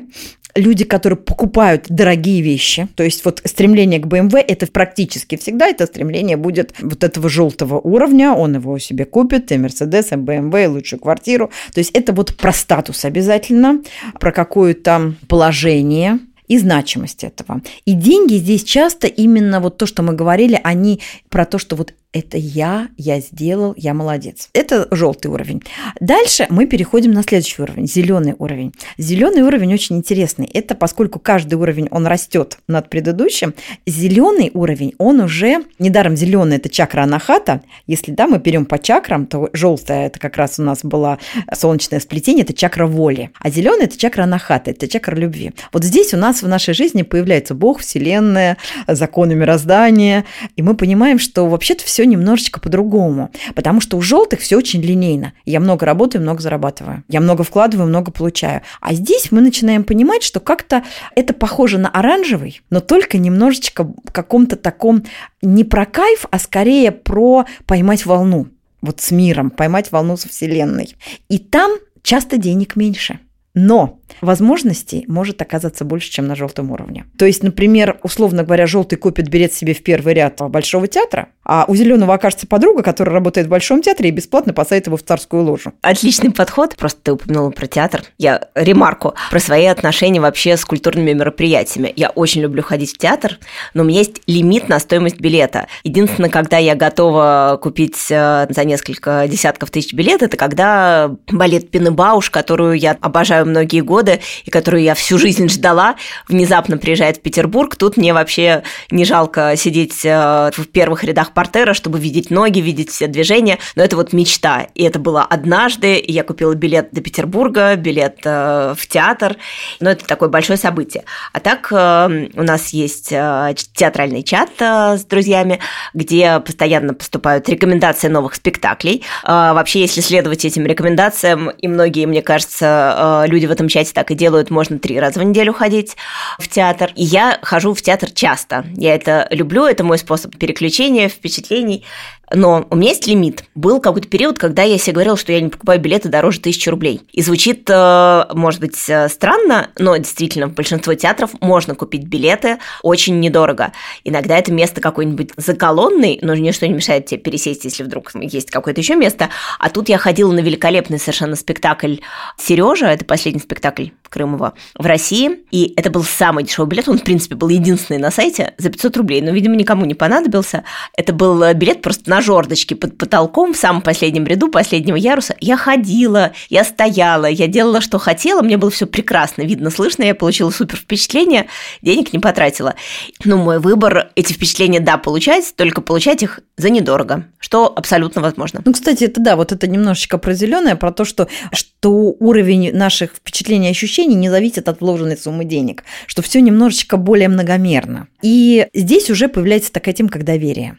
люди, которые покупают дорогие вещи, то есть вот стремление к BMW – это практически всегда это стремление будет вот этого желтого уровня, он его себе купит, и Mercedes, и BMW, и лучшую квартиру. То есть это вот про статус обязательно, про какое-то положение, и значимость этого. И деньги здесь часто именно вот то, что мы говорили, они про то, что вот это я, я сделал, я молодец. Это желтый уровень. Дальше мы переходим на следующий уровень, зеленый уровень. Зеленый уровень очень интересный. Это поскольку каждый уровень, он растет над предыдущим, зеленый уровень, он уже, недаром зеленый это чакра анахата, если да, мы берем по чакрам, то желтая это как раз у нас было солнечное сплетение, это чакра воли, а зеленый это чакра анахата, это чакра любви. Вот здесь у нас в нашей жизни появляется Бог, Вселенная, законы мироздания, и мы понимаем, что вообще-то все все немножечко по-другому. Потому что у желтых все очень линейно. Я много работаю, много зарабатываю. Я много вкладываю, много получаю. А здесь мы начинаем понимать, что как-то это похоже на оранжевый, но только немножечко в каком-то таком не про кайф, а скорее про поймать волну. Вот с миром, поймать волну со Вселенной. И там часто денег меньше. Но возможностей может оказаться больше, чем на желтом уровне. То есть, например, условно говоря, желтый купит билет себе в первый ряд Большого театра, а у зеленого окажется подруга, которая работает в Большом театре и бесплатно посадит его в царскую ложу.
Отличный подход. Просто ты упомянула про театр. Я ремарку про свои отношения вообще с культурными мероприятиями. Я очень люблю ходить в театр, но у меня есть лимит на стоимость билета. Единственное, когда я готова купить э, за несколько десятков тысяч билет, это когда балет Пинебауш, которую я обожаю многие годы, годы, и которую я всю жизнь ждала, внезапно приезжает в Петербург. Тут мне вообще не жалко сидеть э, в первых рядах портера, чтобы видеть ноги, видеть все движения. Но это вот мечта. И это было однажды, и я купила билет до Петербурга, билет э, в театр. Но это такое большое событие. А так э, у нас есть театральный чат с друзьями, где постоянно поступают рекомендации новых спектаклей. Вообще, если следовать этим рекомендациям, и многие, мне кажется, люди в этом чате кстати, так и делают, можно три раза в неделю ходить в театр. И я хожу в театр часто. Я это люблю, это мой способ переключения, впечатлений. Но у меня есть лимит. Был какой-то период, когда я себе говорила, что я не покупаю билеты дороже тысячи рублей. И звучит, э, может быть, э, странно, но действительно в большинство театров можно купить билеты очень недорого. Иногда это место какой-нибудь заколонный, но ничто не мешает тебе пересесть, если вдруг есть какое-то еще место. А тут я ходила на великолепный совершенно спектакль Сережа, это последний спектакль Крымова в России, и это был самый дешевый билет, он, в принципе, был единственный на сайте за 500 рублей, но, видимо, никому не понадобился. Это был э, билет просто на жердочке под потолком в самом последнем ряду последнего яруса. Я ходила, я стояла, я делала, что хотела, мне было все прекрасно, видно, слышно, я получила супер впечатление, денег не потратила. Но мой выбор эти впечатления, да, получать, только получать их за недорого, что абсолютно возможно.
Ну, кстати, это да, вот это немножечко про зеленое, про то, что, что уровень наших впечатлений и ощущений не зависит от вложенной суммы денег, что все немножечко более многомерно. И здесь уже появляется такая тема, как доверие.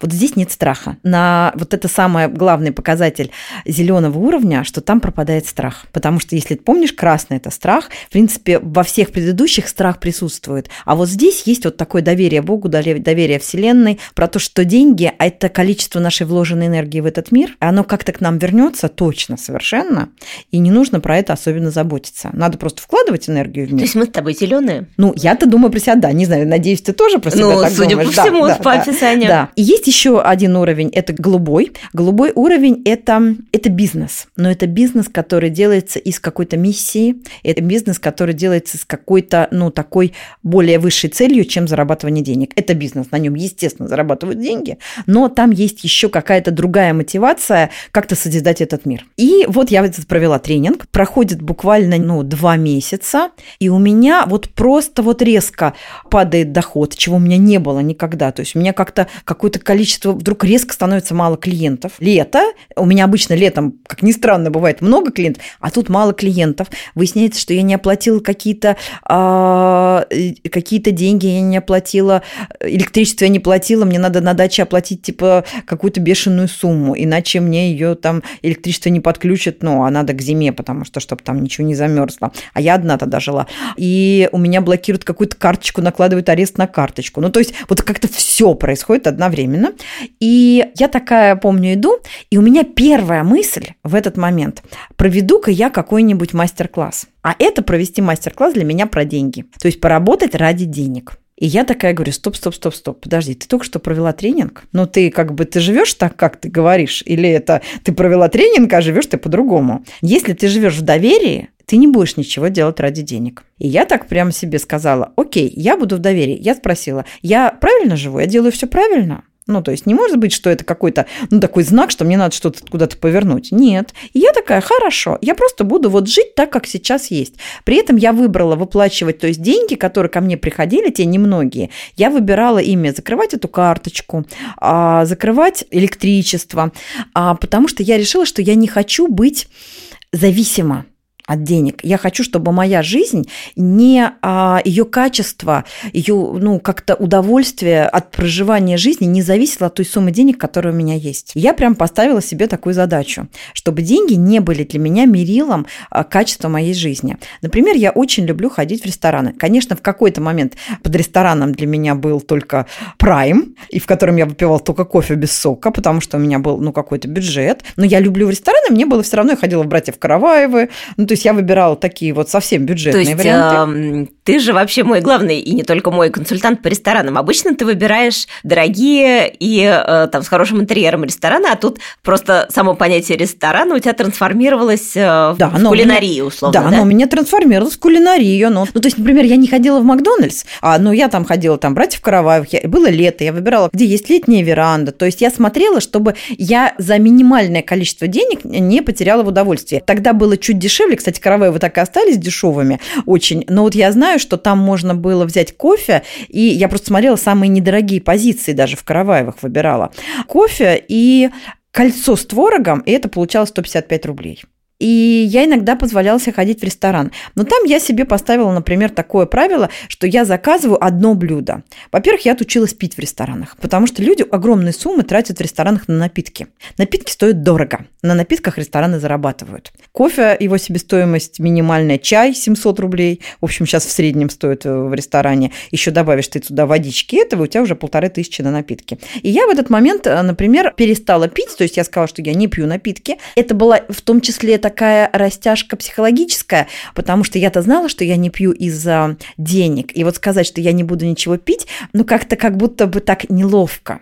Вот здесь нет страха. На вот это самый главный показатель зеленого уровня, что там пропадает страх. Потому что, если ты помнишь, красный – это страх. В принципе, во всех предыдущих страх присутствует. А вот здесь есть вот такое доверие Богу, доверие Вселенной, про то, что деньги – это количество нашей вложенной энергии в этот мир. Оно как-то к нам вернется точно, совершенно. И не нужно про это особенно заботиться. Надо просто вкладывать энергию в мир.
То есть мы с тобой зеленые?
Ну, я-то думаю про себя, да. Не знаю, надеюсь, ты тоже про себя
ну,
так
судя
думаешь.
по всему,
да,
по
да,
описанию.
Да. Есть еще один уровень, это голубой. Голубой уровень это, это бизнес, но это бизнес, который делается из какой-то миссии, это бизнес, который делается с какой-то, ну, такой более высшей целью, чем зарабатывание денег. Это бизнес, на нем, естественно, зарабатывают деньги, но там есть еще какая-то другая мотивация как-то созидать этот мир. И вот я провела тренинг, проходит буквально, ну, два месяца, и у меня вот просто вот резко падает доход, чего у меня не было никогда. То есть у меня как-то какое-то количество вдруг резко становится мало клиентов. Лето, у меня обычно летом, как ни странно, бывает много клиентов, а тут мало клиентов. Выясняется, что я не оплатила какие-то а, какие-то деньги, я не оплатила электричество, я не платила, мне надо на даче оплатить типа какую-то бешеную сумму, иначе мне ее там электричество не подключат, ну, а надо к зиме, потому что чтобы там ничего не замерзло. А я одна тогда жила. И у меня блокируют какую-то карточку, накладывают арест на карточку. Ну, то есть вот как-то все происходит одновременно. И я такая, помню, иду, и у меня первая мысль в этот момент, проведу-ка я какой-нибудь мастер-класс. А это провести мастер-класс для меня про деньги. То есть поработать ради денег. И я такая говорю, стоп, стоп, стоп, стоп, подожди, ты только что провела тренинг? Ну, ты как бы, ты живешь так, как ты говоришь? Или это ты провела тренинг, а живешь ты по-другому? Если ты живешь в доверии, ты не будешь ничего делать ради денег. И я так прямо себе сказала, окей, я буду в доверии. Я спросила, я правильно живу? Я делаю все правильно? Ну, то есть не может быть, что это какой-то, ну, такой знак, что мне надо что-то куда-то повернуть. Нет. И я такая, хорошо, я просто буду вот жить так, как сейчас есть. При этом я выбрала выплачивать, то есть деньги, которые ко мне приходили, те немногие, я выбирала ими закрывать эту карточку, а, закрывать электричество, а, потому что я решила, что я не хочу быть зависима от денег. Я хочу, чтобы моя жизнь не а, ее качество, ее ну как-то удовольствие от проживания жизни не зависело от той суммы денег, которая у меня есть. Я прям поставила себе такую задачу, чтобы деньги не были для меня мерилом а, качества моей жизни. Например, я очень люблю ходить в рестораны. Конечно, в какой-то момент под рестораном для меня был только прайм, и в котором я выпивал только кофе без сока, потому что у меня был ну какой-то бюджет. Но я люблю рестораны, мне было все равно, я ходила в братьев Караваевы, ну то есть я выбирала такие вот совсем бюджетные
То есть,
варианты.
Э, ты же вообще мой главный и не только мой консультант по ресторанам. Обычно ты выбираешь дорогие и э, там с хорошим интерьером рестораны, а тут просто само понятие ресторана у тебя трансформировалось э, да, в кулинарию, условно.
Да, да, оно у меня трансформировалось в кулинарию. Ну, ну, то есть, например, я не ходила в Макдональдс, а, ну, я там ходила, там, братьев Караваев, я, было лето, я выбирала, где есть летняя веранда. То есть, я смотрела, чтобы я за минимальное количество денег не потеряла в удовольствии. Тогда было чуть дешевле, кстати, Караваевы так и остались дешевыми очень, но вот я знаю, что там можно было взять кофе, и я просто смотрела самые недорогие позиции даже в Караваевых выбирала. Кофе и кольцо с творогом, и это получалось 155 рублей. И я иногда позволяла себе ходить в ресторан. Но там я себе поставила, например, такое правило, что я заказываю одно блюдо. Во-первых, я отучилась пить в ресторанах, потому что люди огромные суммы тратят в ресторанах на напитки. Напитки стоят дорого. На напитках рестораны зарабатывают. Кофе, его себестоимость минимальная, чай 700 рублей. В общем, сейчас в среднем стоит э, в ресторане. Еще добавишь ты туда водички этого, у тебя уже полторы тысячи на напитки. И я в этот момент, э, например, перестала пить, то есть я сказала, что я не пью напитки. Это была в том числе такая растяжка психологическая, потому что я-то знала, что я не пью из-за денег. И вот сказать, что я не буду ничего пить, ну как-то как будто бы так неловко.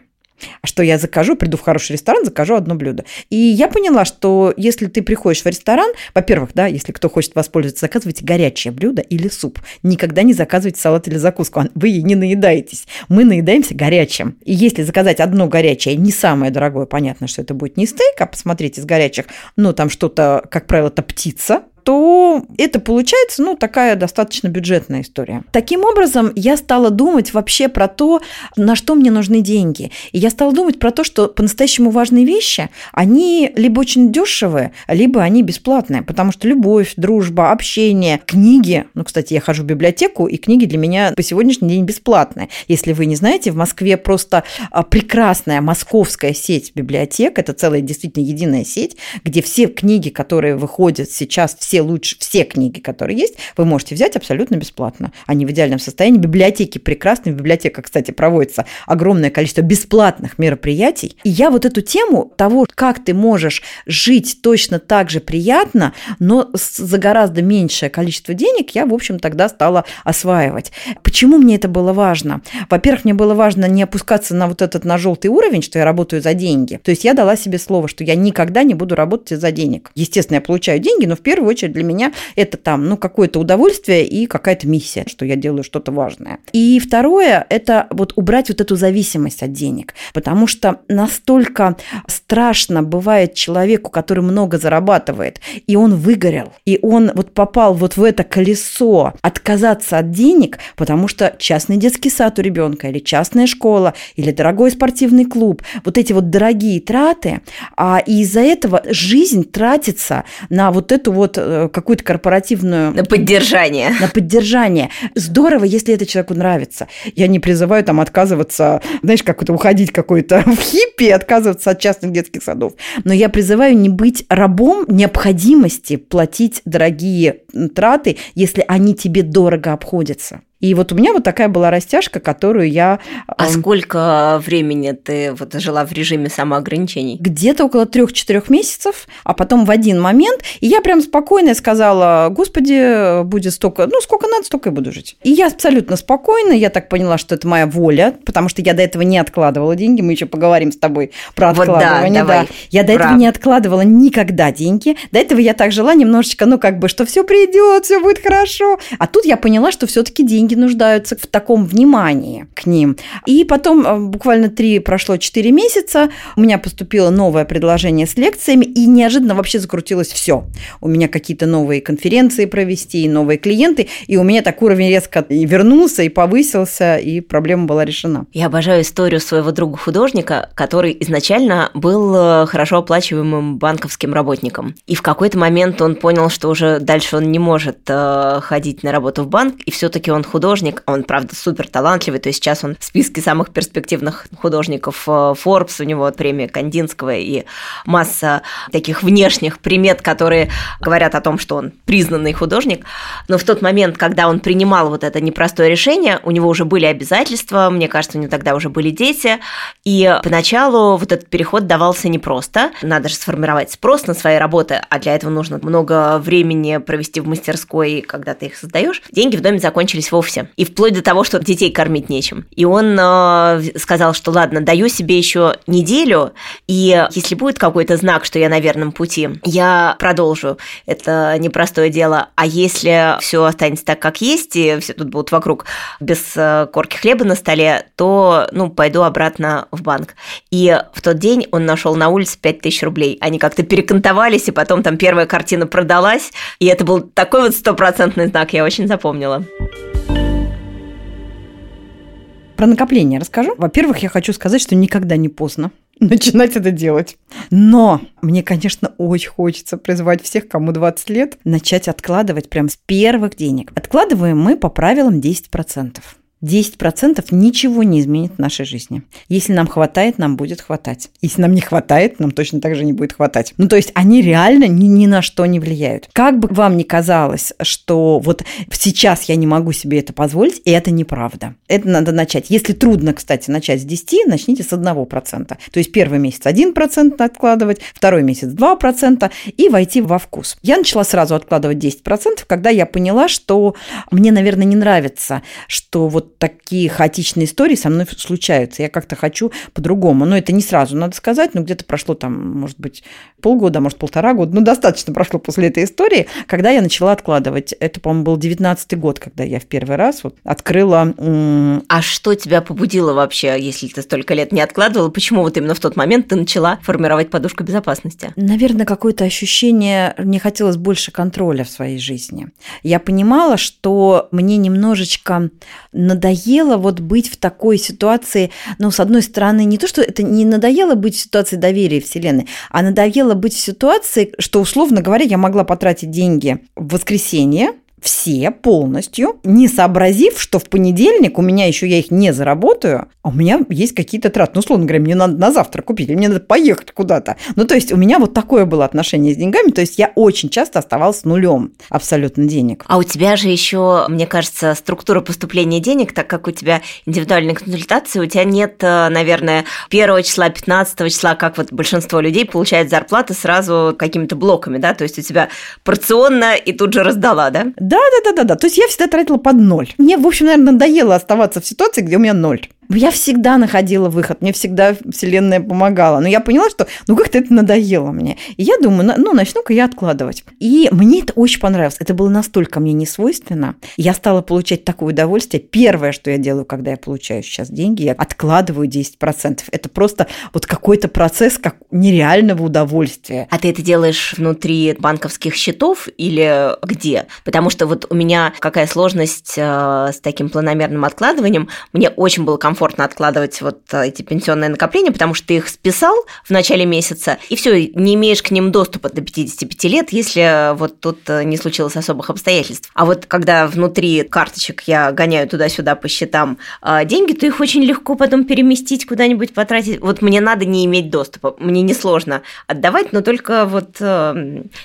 А что я закажу, приду в хороший ресторан, закажу одно блюдо. И я поняла, что если ты приходишь в ресторан, во-первых, да, если кто хочет воспользоваться, заказывайте горячее блюдо или суп. Никогда не заказывайте салат или закуску, вы ей не наедаетесь. Мы наедаемся горячим. И если заказать одно горячее, не самое дорогое, понятно, что это будет не стейк, а посмотрите из горячих, ну, там что-то, как правило, это птица, то это получается, ну, такая достаточно бюджетная история. Таким образом, я стала думать вообще про то, на что мне нужны деньги. И я стала думать про то, что по-настоящему важные вещи, они либо очень дешевые, либо они бесплатные, потому что любовь, дружба, общение, книги, ну, кстати, я хожу в библиотеку, и книги для меня по сегодняшний день бесплатные. Если вы не знаете, в Москве просто а, прекрасная московская сеть библиотек, это целая действительно единая сеть, где все книги, которые выходят сейчас, все лучше, все книги, которые есть, вы можете взять абсолютно бесплатно. Они в идеальном состоянии. Библиотеки прекрасны. В библиотеках, кстати, проводится огромное количество бесплатных мероприятий. И я вот эту тему того, как ты можешь жить точно так же приятно, но за гораздо меньшее количество денег, я, в общем, тогда стала осваивать. Почему мне это было важно? Во-первых, мне было важно не опускаться на вот этот на желтый уровень, что я работаю за деньги. То есть я дала себе слово, что я никогда не буду работать за денег. Естественно, я получаю деньги, но в первую очередь для меня это там, ну, какое-то удовольствие и какая-то миссия, что я делаю что-то важное. И второе, это вот убрать вот эту зависимость от денег, потому что настолько страшно бывает человеку, который много зарабатывает, и он выгорел, и он вот попал вот в это колесо отказаться от денег, потому что частный детский сад у ребенка или частная школа или дорогой спортивный клуб, вот эти вот дорогие траты, а из-за этого жизнь тратится на вот эту вот какую-то корпоративную...
На поддержание.
На поддержание. Здорово, если это человеку нравится. Я не призываю там отказываться, знаешь, как это уходить какой-то в хиппи, отказываться от частных детских садов. Но я призываю не быть рабом необходимости платить дорогие траты, если они тебе дорого обходятся. И вот у меня вот такая была растяжка, которую я...
А э, сколько времени ты вот жила в режиме самоограничений?
Где-то около трех-четырех месяцев, а потом в один момент, и я прям спокойно сказала, господи, будет столько, ну, сколько надо, столько и буду жить. И я абсолютно спокойно, я так поняла, что это моя воля, потому что я до этого не откладывала деньги, мы еще поговорим с тобой про откладывание. Вот да, давай. да. Я до этого не откладывала никогда деньги, до этого я так жила немножечко, ну, как бы, что все придет, все будет хорошо. А тут я поняла, что все-таки деньги деньги нуждаются в таком внимании к ним. И потом э, буквально три прошло четыре месяца, у меня поступило новое предложение с лекциями, и неожиданно вообще закрутилось все. У меня какие-то новые конференции провести, новые клиенты, и у меня так уровень резко вернулся, и повысился, и проблема была решена.
Я обожаю историю своего друга-художника, который изначально был э, хорошо оплачиваемым банковским работником. И в какой-то момент он понял, что уже дальше он не может э, ходить на работу в банк, и все-таки он художник художник, он, правда, супер талантливый, то есть сейчас он в списке самых перспективных художников э, Forbes, у него премия Кандинского и масса таких внешних примет, которые говорят о том, что он признанный художник. Но в тот момент, когда он принимал вот это непростое решение, у него уже были обязательства, мне кажется, у него тогда уже были дети, и поначалу вот этот переход давался непросто. Надо же сформировать спрос на свои работы, а для этого нужно много времени провести в мастерской, когда ты их создаешь. Деньги в доме закончились вовсе вовсе. И вплоть до того, что детей кормить нечем. И он э, сказал, что ладно, даю себе еще неделю, и если будет какой-то знак, что я на верном пути, я продолжу. Это непростое дело. А если все останется так, как есть, и все тут будут вокруг без э, корки хлеба на столе, то, ну, пойду обратно в банк. И в тот день он нашел на улице 5000 рублей. Они как-то перекантовались, и потом там первая картина продалась, и это был такой вот стопроцентный знак, я очень запомнила.
Про накопление расскажу. Во-первых, я хочу сказать, что никогда не поздно начинать это делать. Но мне, конечно, очень хочется призвать всех, кому 20 лет, начать откладывать прям с первых денег. Откладываем мы по правилам 10%. 10% ничего не изменит в нашей жизни. Если нам хватает, нам будет хватать. Если нам не хватает, нам точно так же не будет хватать. Ну, то есть они реально ни, ни на что не влияют. Как бы вам ни казалось, что вот сейчас я не могу себе это позволить, и это неправда. Это надо начать. Если трудно, кстати, начать с 10, начните с 1%. То есть первый месяц 1% откладывать, второй месяц 2% и войти во вкус. Я начала сразу откладывать 10%, когда я поняла, что мне, наверное, не нравится, что вот такие хаотичные истории со мной случаются. Я как-то хочу по-другому. Но это не сразу, надо сказать, но где-то прошло там, может быть, полгода, может, полтора года. Ну, достаточно прошло после этой истории, когда я начала откладывать. Это, по-моему, был девятнадцатый год, когда я в первый раз вот открыла...
А что тебя побудило вообще, если ты столько лет не откладывала? Почему вот именно в тот момент ты начала формировать подушку безопасности?
Наверное, какое-то ощущение, мне хотелось больше контроля в своей жизни. Я понимала, что мне немножечко надо надоело вот быть в такой ситуации, ну, с одной стороны, не то, что это не надоело быть в ситуации доверия Вселенной, а надоело быть в ситуации, что, условно говоря, я могла потратить деньги в воскресенье, все полностью, не сообразив, что в понедельник у меня еще я их не заработаю, а у меня есть какие-то траты. Ну, условно говоря, мне надо на завтра купить, или мне надо поехать куда-то. Ну, то есть у меня вот такое было отношение с деньгами, то есть я очень часто оставалась нулем абсолютно денег.
А у тебя же еще, мне кажется, структура поступления денег, так как у тебя индивидуальные консультации, у тебя нет, э, наверное, первого числа, 15 числа, как вот большинство людей получает зарплаты сразу какими-то блоками, да, то есть у тебя порционно и тут же раздала, да?
Да, да, да, да, да. То есть я всегда тратила под ноль. Мне, в общем, наверное, надоело оставаться в ситуации, где у меня ноль я всегда находила выход, мне всегда Вселенная помогала. Но я поняла, что ну как-то это надоело мне. И я думаю, ну начну-ка я откладывать. И мне это очень понравилось. Это было настолько мне не свойственно. Я стала получать такое удовольствие. Первое, что я делаю, когда я получаю сейчас деньги, я откладываю 10%. Это просто вот какой-то процесс как нереального удовольствия.
А ты это делаешь внутри банковских счетов или где? Потому что вот у меня какая сложность э, с таким планомерным откладыванием. Мне очень было комфортно комфортно откладывать вот э, эти пенсионные накопления, потому что ты их списал в начале месяца, и все, не имеешь к ним доступа до 55 лет, если вот тут э, не случилось особых обстоятельств. А вот когда внутри карточек я гоняю туда-сюда по счетам э, деньги, то их очень легко потом переместить куда-нибудь, потратить. Вот мне надо не иметь доступа, мне несложно отдавать, но только вот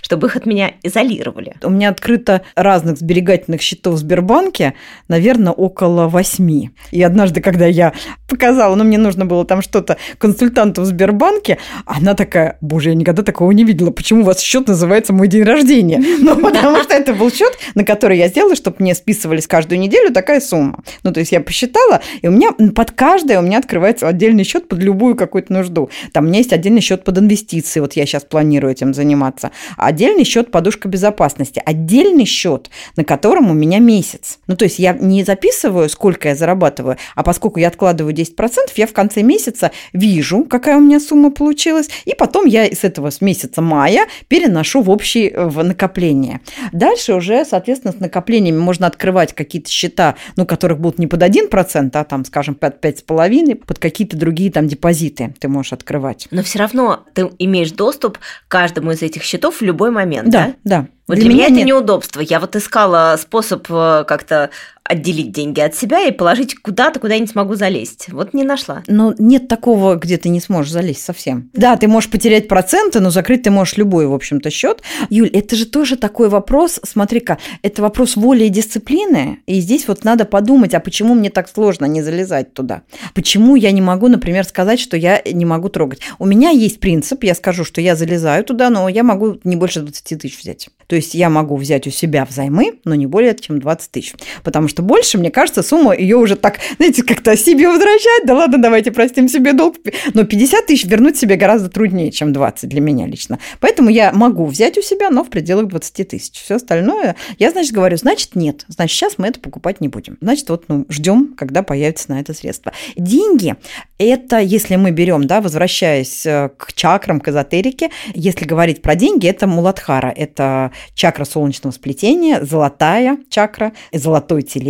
чтобы их от меня изолировали.
У меня открыто разных сберегательных счетов в Сбербанке, наверное, около восьми. И однажды, когда я показала, но мне нужно было там что-то консультанту в Сбербанке, она такая, боже, я никогда такого не видела, почему у вас счет называется «Мой день рождения»? Ну, потому что это был счет, на который я сделала, чтобы мне списывались каждую неделю такая сумма. Ну, то есть я посчитала, и у меня под каждое у меня открывается отдельный счет под любую какую-то нужду. Там у меня есть отдельный счет под инвестиции, вот я сейчас планирую этим заниматься. Отдельный счет подушка безопасности, отдельный счет, на котором у меня месяц. Ну, то есть я не записываю, сколько я зарабатываю, а поскольку я откладываю 10%, я в конце месяца вижу, какая у меня сумма получилась, и потом я с этого с месяца мая переношу в общий э, в накопление. Дальше уже, соответственно, с накоплениями можно открывать какие-то счета, ну, которых будут не под 1%, а там, скажем, под 5,5%, под какие-то другие там депозиты ты можешь открывать.
Но все равно ты имеешь доступ к каждому из этих счетов в любой момент,
да? Да, да.
Вот для, для меня, меня это неудобство. Я вот искала способ э, как-то отделить деньги от себя и положить куда-то, куда я не смогу залезть. Вот не нашла.
Но нет такого, где ты не сможешь залезть совсем. Да, ты можешь потерять проценты, но закрыть ты можешь любой, в общем-то, счет. Юль, это же тоже такой вопрос, смотри-ка, это вопрос воли и дисциплины, и здесь вот надо подумать, а почему мне так сложно не залезать туда? Почему я не могу, например, сказать, что я не могу трогать? У меня есть принцип, я скажу, что я залезаю туда, но я могу не больше 20 тысяч взять. То есть я могу взять у себя взаймы, но не более чем 20 тысяч. Потому что больше, мне кажется, сумма ее уже так, знаете, как-то себе возвращать. Да ладно, давайте простим себе долг. Но 50 тысяч вернуть себе гораздо труднее, чем 20 для меня лично. Поэтому я могу взять у себя, но в пределах 20 тысяч. Все остальное, я, значит, говорю, значит, нет. Значит, сейчас мы это покупать не будем. Значит, вот ну, ждем, когда появится на это средство. Деньги – это, если мы берем, да, возвращаясь э, к чакрам, к эзотерике, если говорить про деньги, это муладхара, это чакра солнечного сплетения, золотая чакра, золотой телец,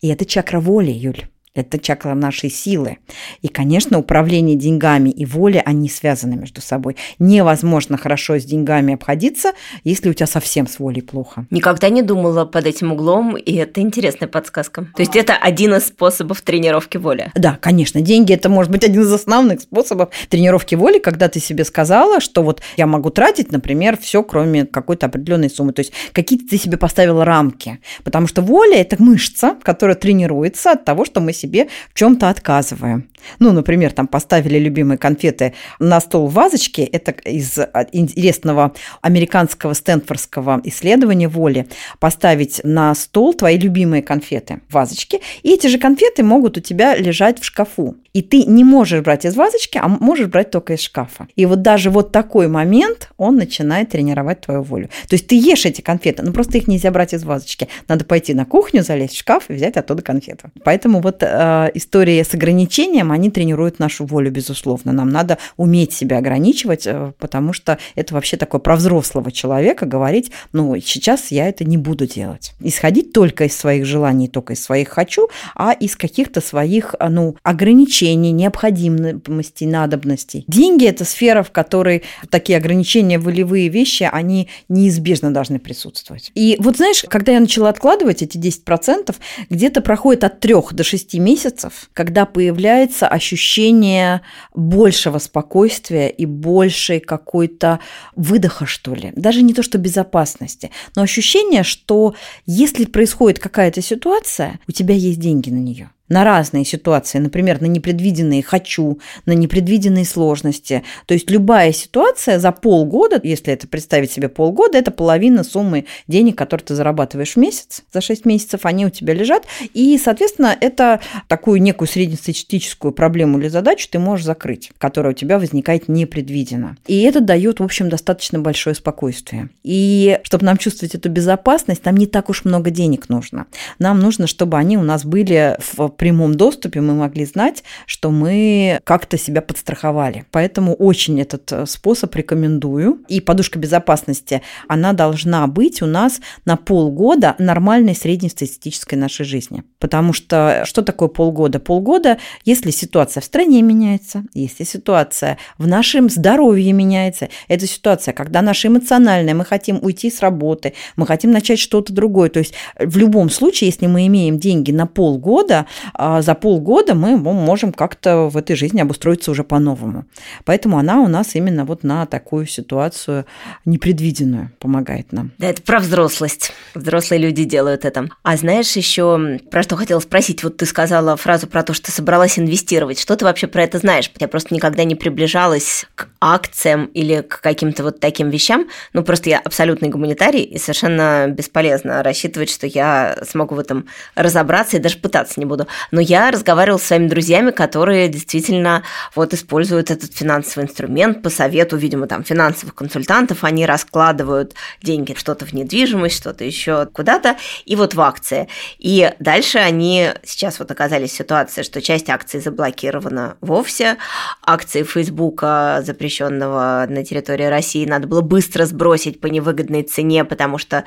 и это чакра воли, Юль. Это чакра нашей силы. И, конечно, управление деньгами и воля, они связаны между собой. Невозможно хорошо с деньгами обходиться, если у тебя совсем с волей плохо.
Никогда не думала под этим углом, и это интересная подсказка. То есть это один из способов тренировки воли.
Да, конечно. Деньги – это может быть один из основных способов тренировки воли, когда ты себе сказала, что вот я могу тратить, например, все, кроме какой-то определенной суммы. То есть какие-то ты себе поставила рамки. Потому что воля – это мышца, которая тренируется от того, что мы себе в чем-то отказываем. Ну, например, там поставили любимые конфеты на стол в вазочке. Это из интересного американского стэнфордского исследования воли. Поставить на стол твои любимые конфеты в вазочке. И эти же конфеты могут у тебя лежать в шкафу. И ты не можешь брать из вазочки, а можешь брать только из шкафа. И вот даже вот такой момент, он начинает тренировать твою волю. То есть ты ешь эти конфеты, но просто их нельзя брать из вазочки. Надо пойти на кухню, залезть в шкаф и взять оттуда конфету. Поэтому вот э, история с ограничением, они тренируют нашу волю, безусловно. Нам надо уметь себя ограничивать, э, потому что это вообще такое про взрослого человека говорить, ну, сейчас я это не буду делать. Исходить только из своих желаний, только из своих хочу, а из каких-то своих, э, ну, ограничений ограничений, необходимостей, надобностей. Деньги – это сфера, в которой такие ограничения, волевые вещи, они неизбежно должны присутствовать. И вот знаешь, когда я начала откладывать эти 10%, где-то проходит от 3 до 6 месяцев, когда появляется ощущение большего спокойствия и большей какой-то выдоха, что ли. Даже не то, что безопасности, но ощущение, что если происходит какая-то ситуация, у тебя есть деньги на нее на разные ситуации, например, на непредвиденные «хочу», на непредвиденные сложности. То есть любая ситуация за полгода, если это представить себе полгода, это половина суммы денег, которые ты зарабатываешь в месяц. За 6 месяцев они у тебя лежат. И, соответственно, это такую некую среднестатистическую проблему или задачу ты можешь закрыть, которая у тебя возникает непредвиденно. И это дает, в общем, достаточно большое спокойствие. И чтобы нам чувствовать эту безопасность, нам не так уж много денег нужно. Нам нужно, чтобы они у нас были в прямом доступе мы могли знать, что мы как-то себя подстраховали. Поэтому очень этот э, способ рекомендую. И подушка безопасности, она должна быть у нас на полгода нормальной среднестатистической нашей жизни. Потому что что такое полгода? Полгода, если ситуация в стране меняется, если ситуация в нашем здоровье меняется, это ситуация, когда наша эмоциональная, мы хотим уйти с работы, мы хотим начать что-то другое. То есть в любом случае, если мы имеем деньги на полгода, за полгода мы можем как-то в этой жизни обустроиться уже по-новому. Поэтому она у нас именно вот на такую ситуацию непредвиденную помогает нам.
Да, это про взрослость. Взрослые люди делают это. А знаешь еще, про что хотела спросить, вот ты сказала фразу про то, что ты собралась инвестировать. Что ты вообще про это знаешь? Я просто никогда не приближалась к акциям или к каким-то вот таким вещам. Ну, просто я абсолютный гуманитарий, и совершенно бесполезно рассчитывать, что я смогу в этом разобраться и даже пытаться не буду. Но я разговаривала с своими друзьями, которые действительно вот используют этот финансовый инструмент по совету, видимо, там финансовых консультантов, они раскладывают деньги что-то в недвижимость, что-то еще куда-то, и вот в акции. И дальше они сейчас вот оказались в ситуации, что часть акций заблокирована вовсе, акции Фейсбука, запрещенного на территории России, надо было быстро сбросить по невыгодной цене, потому что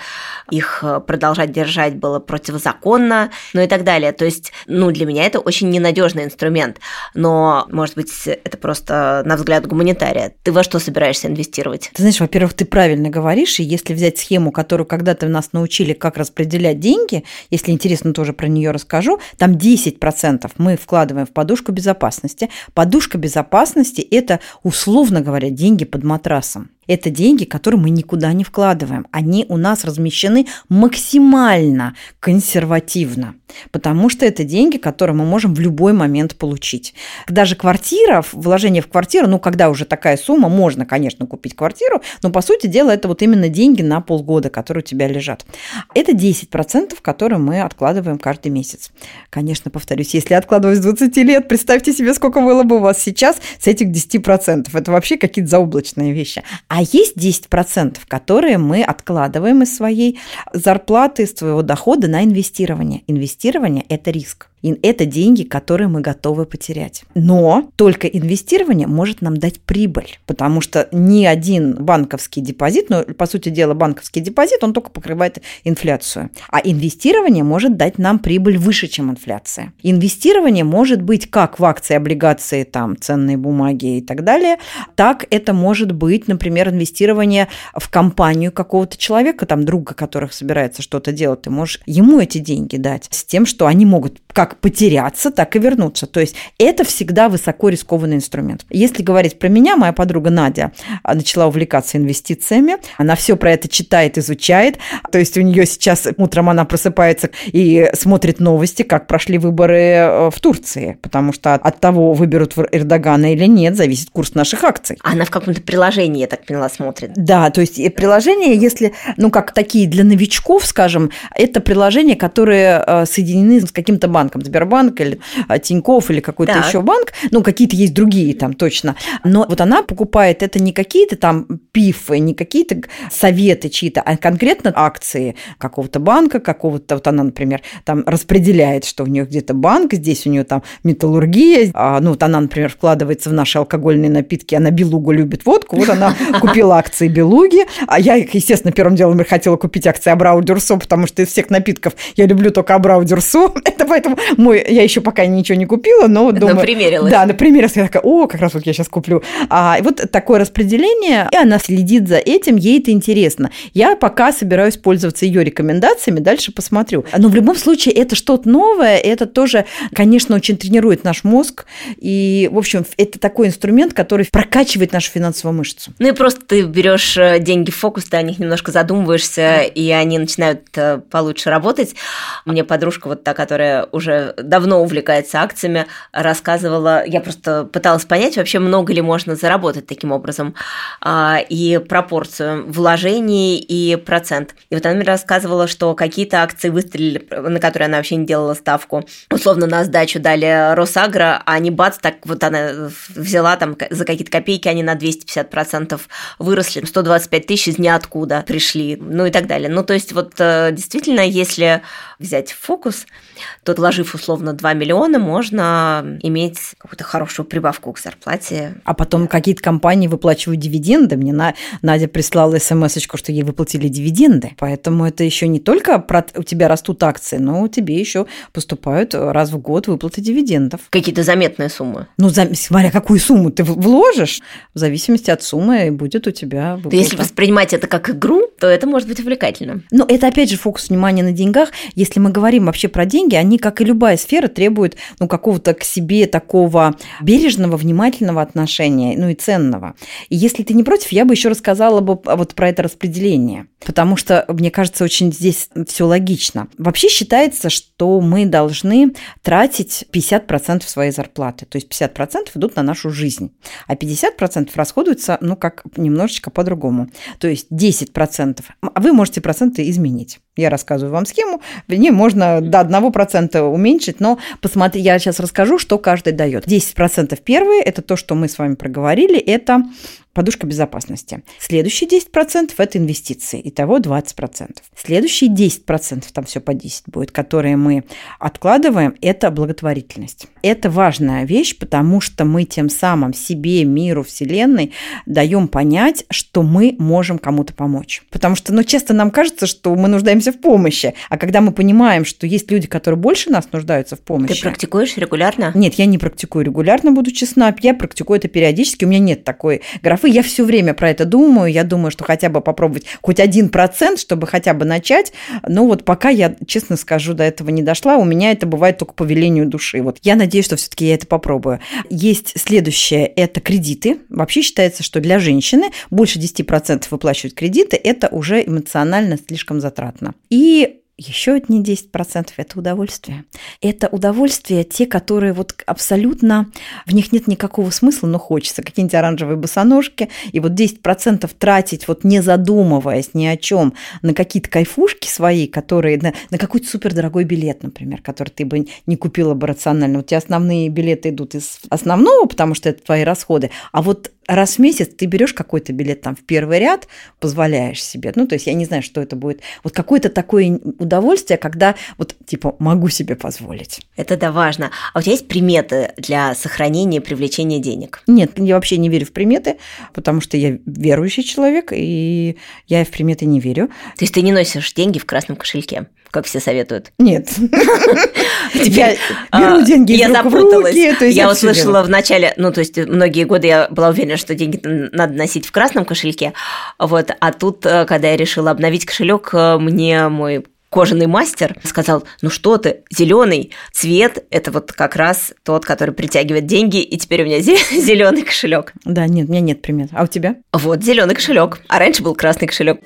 их продолжать держать было противозаконно, ну и так далее. То есть, ну, для меня это очень ненадежный инструмент. Но, может быть, это просто на взгляд гуманитария. Ты во что собираешься инвестировать?
Ты знаешь, во-первых, ты правильно говоришь, и если взять схему, которую когда-то нас научили, как распределять деньги, если интересно, тоже про нее расскажу, там 10% мы вкладываем в подушку безопасности. Подушка безопасности – это, условно говоря, деньги под матрасом. Это деньги, которые мы никуда не вкладываем. Они у нас размещены максимально консервативно, потому что это деньги, которые мы можем в любой момент получить. Даже квартира, вложение в квартиру, ну, когда уже такая сумма, можно, конечно, купить квартиру, но, по сути дела, это вот именно деньги на полгода, которые у тебя лежат. Это 10%, которые мы откладываем каждый месяц. Конечно, повторюсь, если откладывать с 20 лет, представьте себе, сколько было бы у вас сейчас с этих 10%. Это вообще какие-то заоблачные вещи. А есть 10%, которые мы откладываем из своей зарплаты, из своего дохода на инвестирование. Инвестирование – это риск. И это деньги, которые мы готовы потерять. Но только инвестирование может нам дать прибыль, потому что ни один банковский депозит, ну, по сути дела, банковский депозит, он только покрывает инфляцию. А инвестирование может дать нам прибыль выше, чем инфляция. Инвестирование может быть как в акции, облигации, там, ценные бумаги и так далее, так это может быть, например, инвестирование в компанию какого-то человека, там, друга, которых собирается что-то делать. Ты можешь ему эти деньги дать с тем, что они могут как потеряться, так и вернуться. То есть это всегда высоко рискованный инструмент. Если говорить про меня, моя подруга Надя а, начала увлекаться инвестициями. Она все про это читает, изучает. То есть у нее сейчас утром она просыпается и смотрит новости, как прошли выборы э, в Турции, потому что от того, выберут Эрдогана или нет, зависит курс наших акций.
Она в каком-то приложении, я так поняла, смотрит.
Да, то есть приложение, если, ну, как такие для новичков, скажем, это приложения, которые э, соединены с каким-то банком, Сбербанк или э, Тиньков или какой-то да. еще банк, ну, какие-то есть другие там точно. Но вот она покупает это не какие-то там пифы, не какие-то советы чьи-то, а конкретно акции какого-то банка, какого-то, вот она, например, там распределяет, что у нее где-то банк, здесь у нее там металлургия, а, ну, вот она, например, вкладывается в наши алкогольные напитки, она белугу любит водку, вот она купила акции белуги, а я, естественно, первым делом хотела купить акции Абрау Дюрсо, потому что из всех напитков я люблю только Абрау Дюрсо, это поэтому мой, я еще пока ничего не купила, но вот думаю...
Примерилась.
Да, на примере я такая, о, как раз вот я сейчас куплю. А, вот такое распределение, и она следит за этим, ей это интересно. Я пока собираюсь пользоваться ее рекомендациями, дальше посмотрю. Но в любом случае это что-то новое, это тоже, конечно, очень тренирует наш мозг, и, в общем, это такой инструмент, который прокачивает нашу финансовую мышцу.
Ну и просто ты берешь э, деньги в фокус, ты о них немножко задумываешься, и они начинают э, получше работать. Мне подружка вот та, которая уже давно увлекается акциями, рассказывала, я просто пыталась понять, вообще много ли можно заработать таким образом, а, и пропорцию вложений и процент. И вот она мне рассказывала, что какие-то акции выстрелили, на которые она вообще не делала ставку. Условно на сдачу дали Росагро, а они бац, так вот она взяла там за какие-то копейки, они на 250% выросли, 125 тысяч из ниоткуда пришли, ну и так далее. Ну, то есть вот э, действительно, если взять фокус, то отложив условно 2 миллиона, можно иметь какую-то хорошую прибавку к зарплате.
А потом какие-то компании выплачивают дивиденды. Мне Надя прислала смс что ей выплатили дивиденды. Поэтому это еще не только про у тебя растут акции, но тебе еще поступают раз в год выплаты дивидендов.
Какие-то заметные суммы.
Ну, смотря какую сумму ты вложишь, в зависимости от суммы будет у тебя
выплата. Если воспринимать это как игру, то это может быть увлекательно.
Но это опять же фокус внимания на деньгах. Если мы говорим вообще про деньги, они, как и любая сфера, требуют ну, какого-то к себе такого бережного, внимательного отношения, ну и ценного. И если ты не против, я бы еще рассказала бы вот про это распределение, потому что, мне кажется, очень здесь все логично. Вообще считается, что мы должны тратить 50% своей зарплаты, то есть 50% идут на нашу жизнь, а 50% расходуются, ну, как немножечко по-другому. То есть 10%, а вы можете проценты изменить. Я рассказываю вам схему, в ней можно до 1% уменьшить, но посмотри, я сейчас расскажу, что каждый дает. 10% первые, это то, что мы с вами проговорили, это подушка безопасности. Следующие 10% – это инвестиции, итого 20%. Следующие 10%, там все по 10 будет, которые мы откладываем, это благотворительность. Это важная вещь, потому что мы тем самым себе, миру, Вселенной даем понять, что мы можем кому-то помочь. Потому что ну, часто нам кажется, что мы нуждаемся в помощи, а когда мы понимаем, что есть люди, которые больше нас нуждаются в помощи.
Ты практикуешь регулярно?
Нет, я не практикую регулярно, буду честна. Я практикую это периодически, у меня нет такой графы я все время про это думаю. Я думаю, что хотя бы попробовать хоть один процент, чтобы хотя бы начать. Но вот пока я, честно скажу, до этого не дошла. У меня это бывает только по велению души. Вот я надеюсь, что все-таки я это попробую. Есть следующее, это кредиты. Вообще считается, что для женщины больше 10% выплачивать кредиты, это уже эмоционально слишком затратно. И еще одни 10% – это удовольствие. Это удовольствие те, которые вот абсолютно, в них нет никакого смысла, но хочется. Какие-нибудь оранжевые босоножки. И вот 10% тратить, вот не задумываясь ни о чем, на какие-то кайфушки свои, которые, на, на какой-то супердорогой билет, например, который ты бы не купила бы рационально. У тебя основные билеты идут из основного, потому что это твои расходы. А вот раз в месяц ты берешь какой-то билет там в первый ряд, позволяешь себе. Ну, то есть я не знаю, что это будет. Вот какое-то такое удовольствие, когда вот типа могу себе позволить.
Это да важно. А у тебя есть приметы для сохранения и привлечения денег?
Нет, я вообще не верю в приметы, потому что я верующий человек, и я в приметы не верю.
То есть ты не носишь деньги в красном кошельке? Как все советуют.
Нет. Я беру деньги из рук в руки.
Я услышала в начале, ну, то есть многие годы я была уверена, что деньги надо носить в красном кошельке, вот, а тут, э, когда я решила обновить кошелек, э, мне мой кожаный мастер сказал, ну что ты, зеленый цвет – это вот как раз тот, который притягивает деньги, и теперь у меня зеленый кошелек.
Да, нет, у меня нет примет. А у тебя?
Вот зеленый кошелек, а раньше был красный кошелек.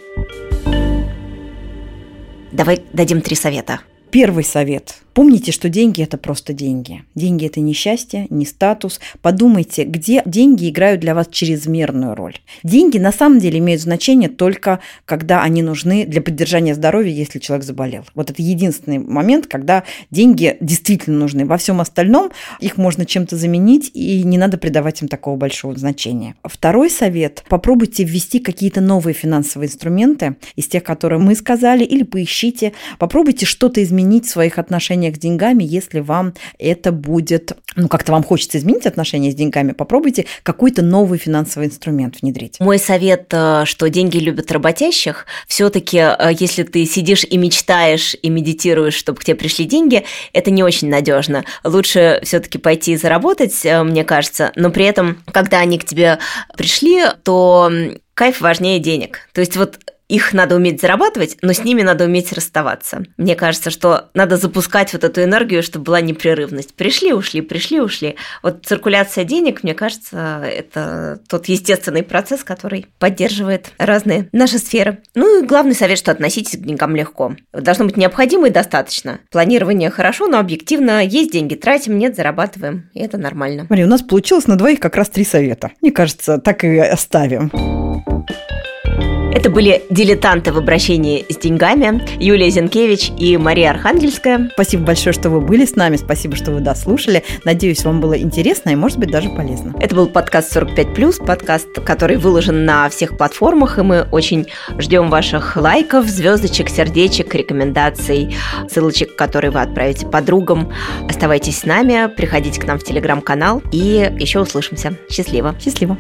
Давай дадим три совета.
Первый совет. Помните, что деньги – это просто деньги. Деньги – это не счастье, не статус. Подумайте, где деньги играют для вас чрезмерную роль. Деньги на самом деле имеют значение только, когда они нужны для поддержания здоровья, если человек заболел. Вот это единственный момент, когда деньги действительно нужны. Во всем остальном их можно чем-то заменить, и не надо придавать им такого большого значения. Второй совет – попробуйте ввести какие-то новые финансовые инструменты из тех, которые мы сказали, или поищите. Попробуйте что-то изменить в своих отношениях отношениях с деньгами, если вам это будет, ну, как-то вам хочется изменить отношения с деньгами, попробуйте какой-то новый финансовый инструмент внедрить.
Мой совет, э, что деньги любят работящих, все-таки, э, если ты сидишь и мечтаешь и медитируешь, чтобы к тебе пришли деньги, это не очень надежно. Лучше все-таки пойти и заработать, э, мне кажется, но при этом, когда они к тебе пришли, то кайф важнее денег. То есть вот их надо уметь зарабатывать, но с ними надо уметь расставаться. Мне кажется, что надо запускать вот эту энергию, чтобы была непрерывность. Пришли, ушли, пришли, ушли. Вот циркуляция денег, мне кажется, это тот естественный процесс, который поддерживает разные наши сферы. Ну и главный совет, что относитесь к деньгам легко. Должно быть необходимо и достаточно. Планирование хорошо, но объективно есть деньги, тратим, нет, зарабатываем. И это нормально.
Смотри, у нас получилось на двоих как раз три совета. Мне кажется, так и оставим.
Это были дилетанты в обращении с деньгами Юлия Зинкевич и Мария Архангельская.
Спасибо большое, что вы были с нами, спасибо, что вы дослушали. Надеюсь, вам было интересно и, может быть, даже полезно.
Это был подкаст 45+, подкаст, который выложен на всех платформах, и мы очень ждем ваших лайков, звездочек, сердечек, рекомендаций, ссылочек, которые вы отправите подругам. Оставайтесь с нами, приходите к нам в телеграм-канал и еще услышимся. Счастливо.
Счастливо.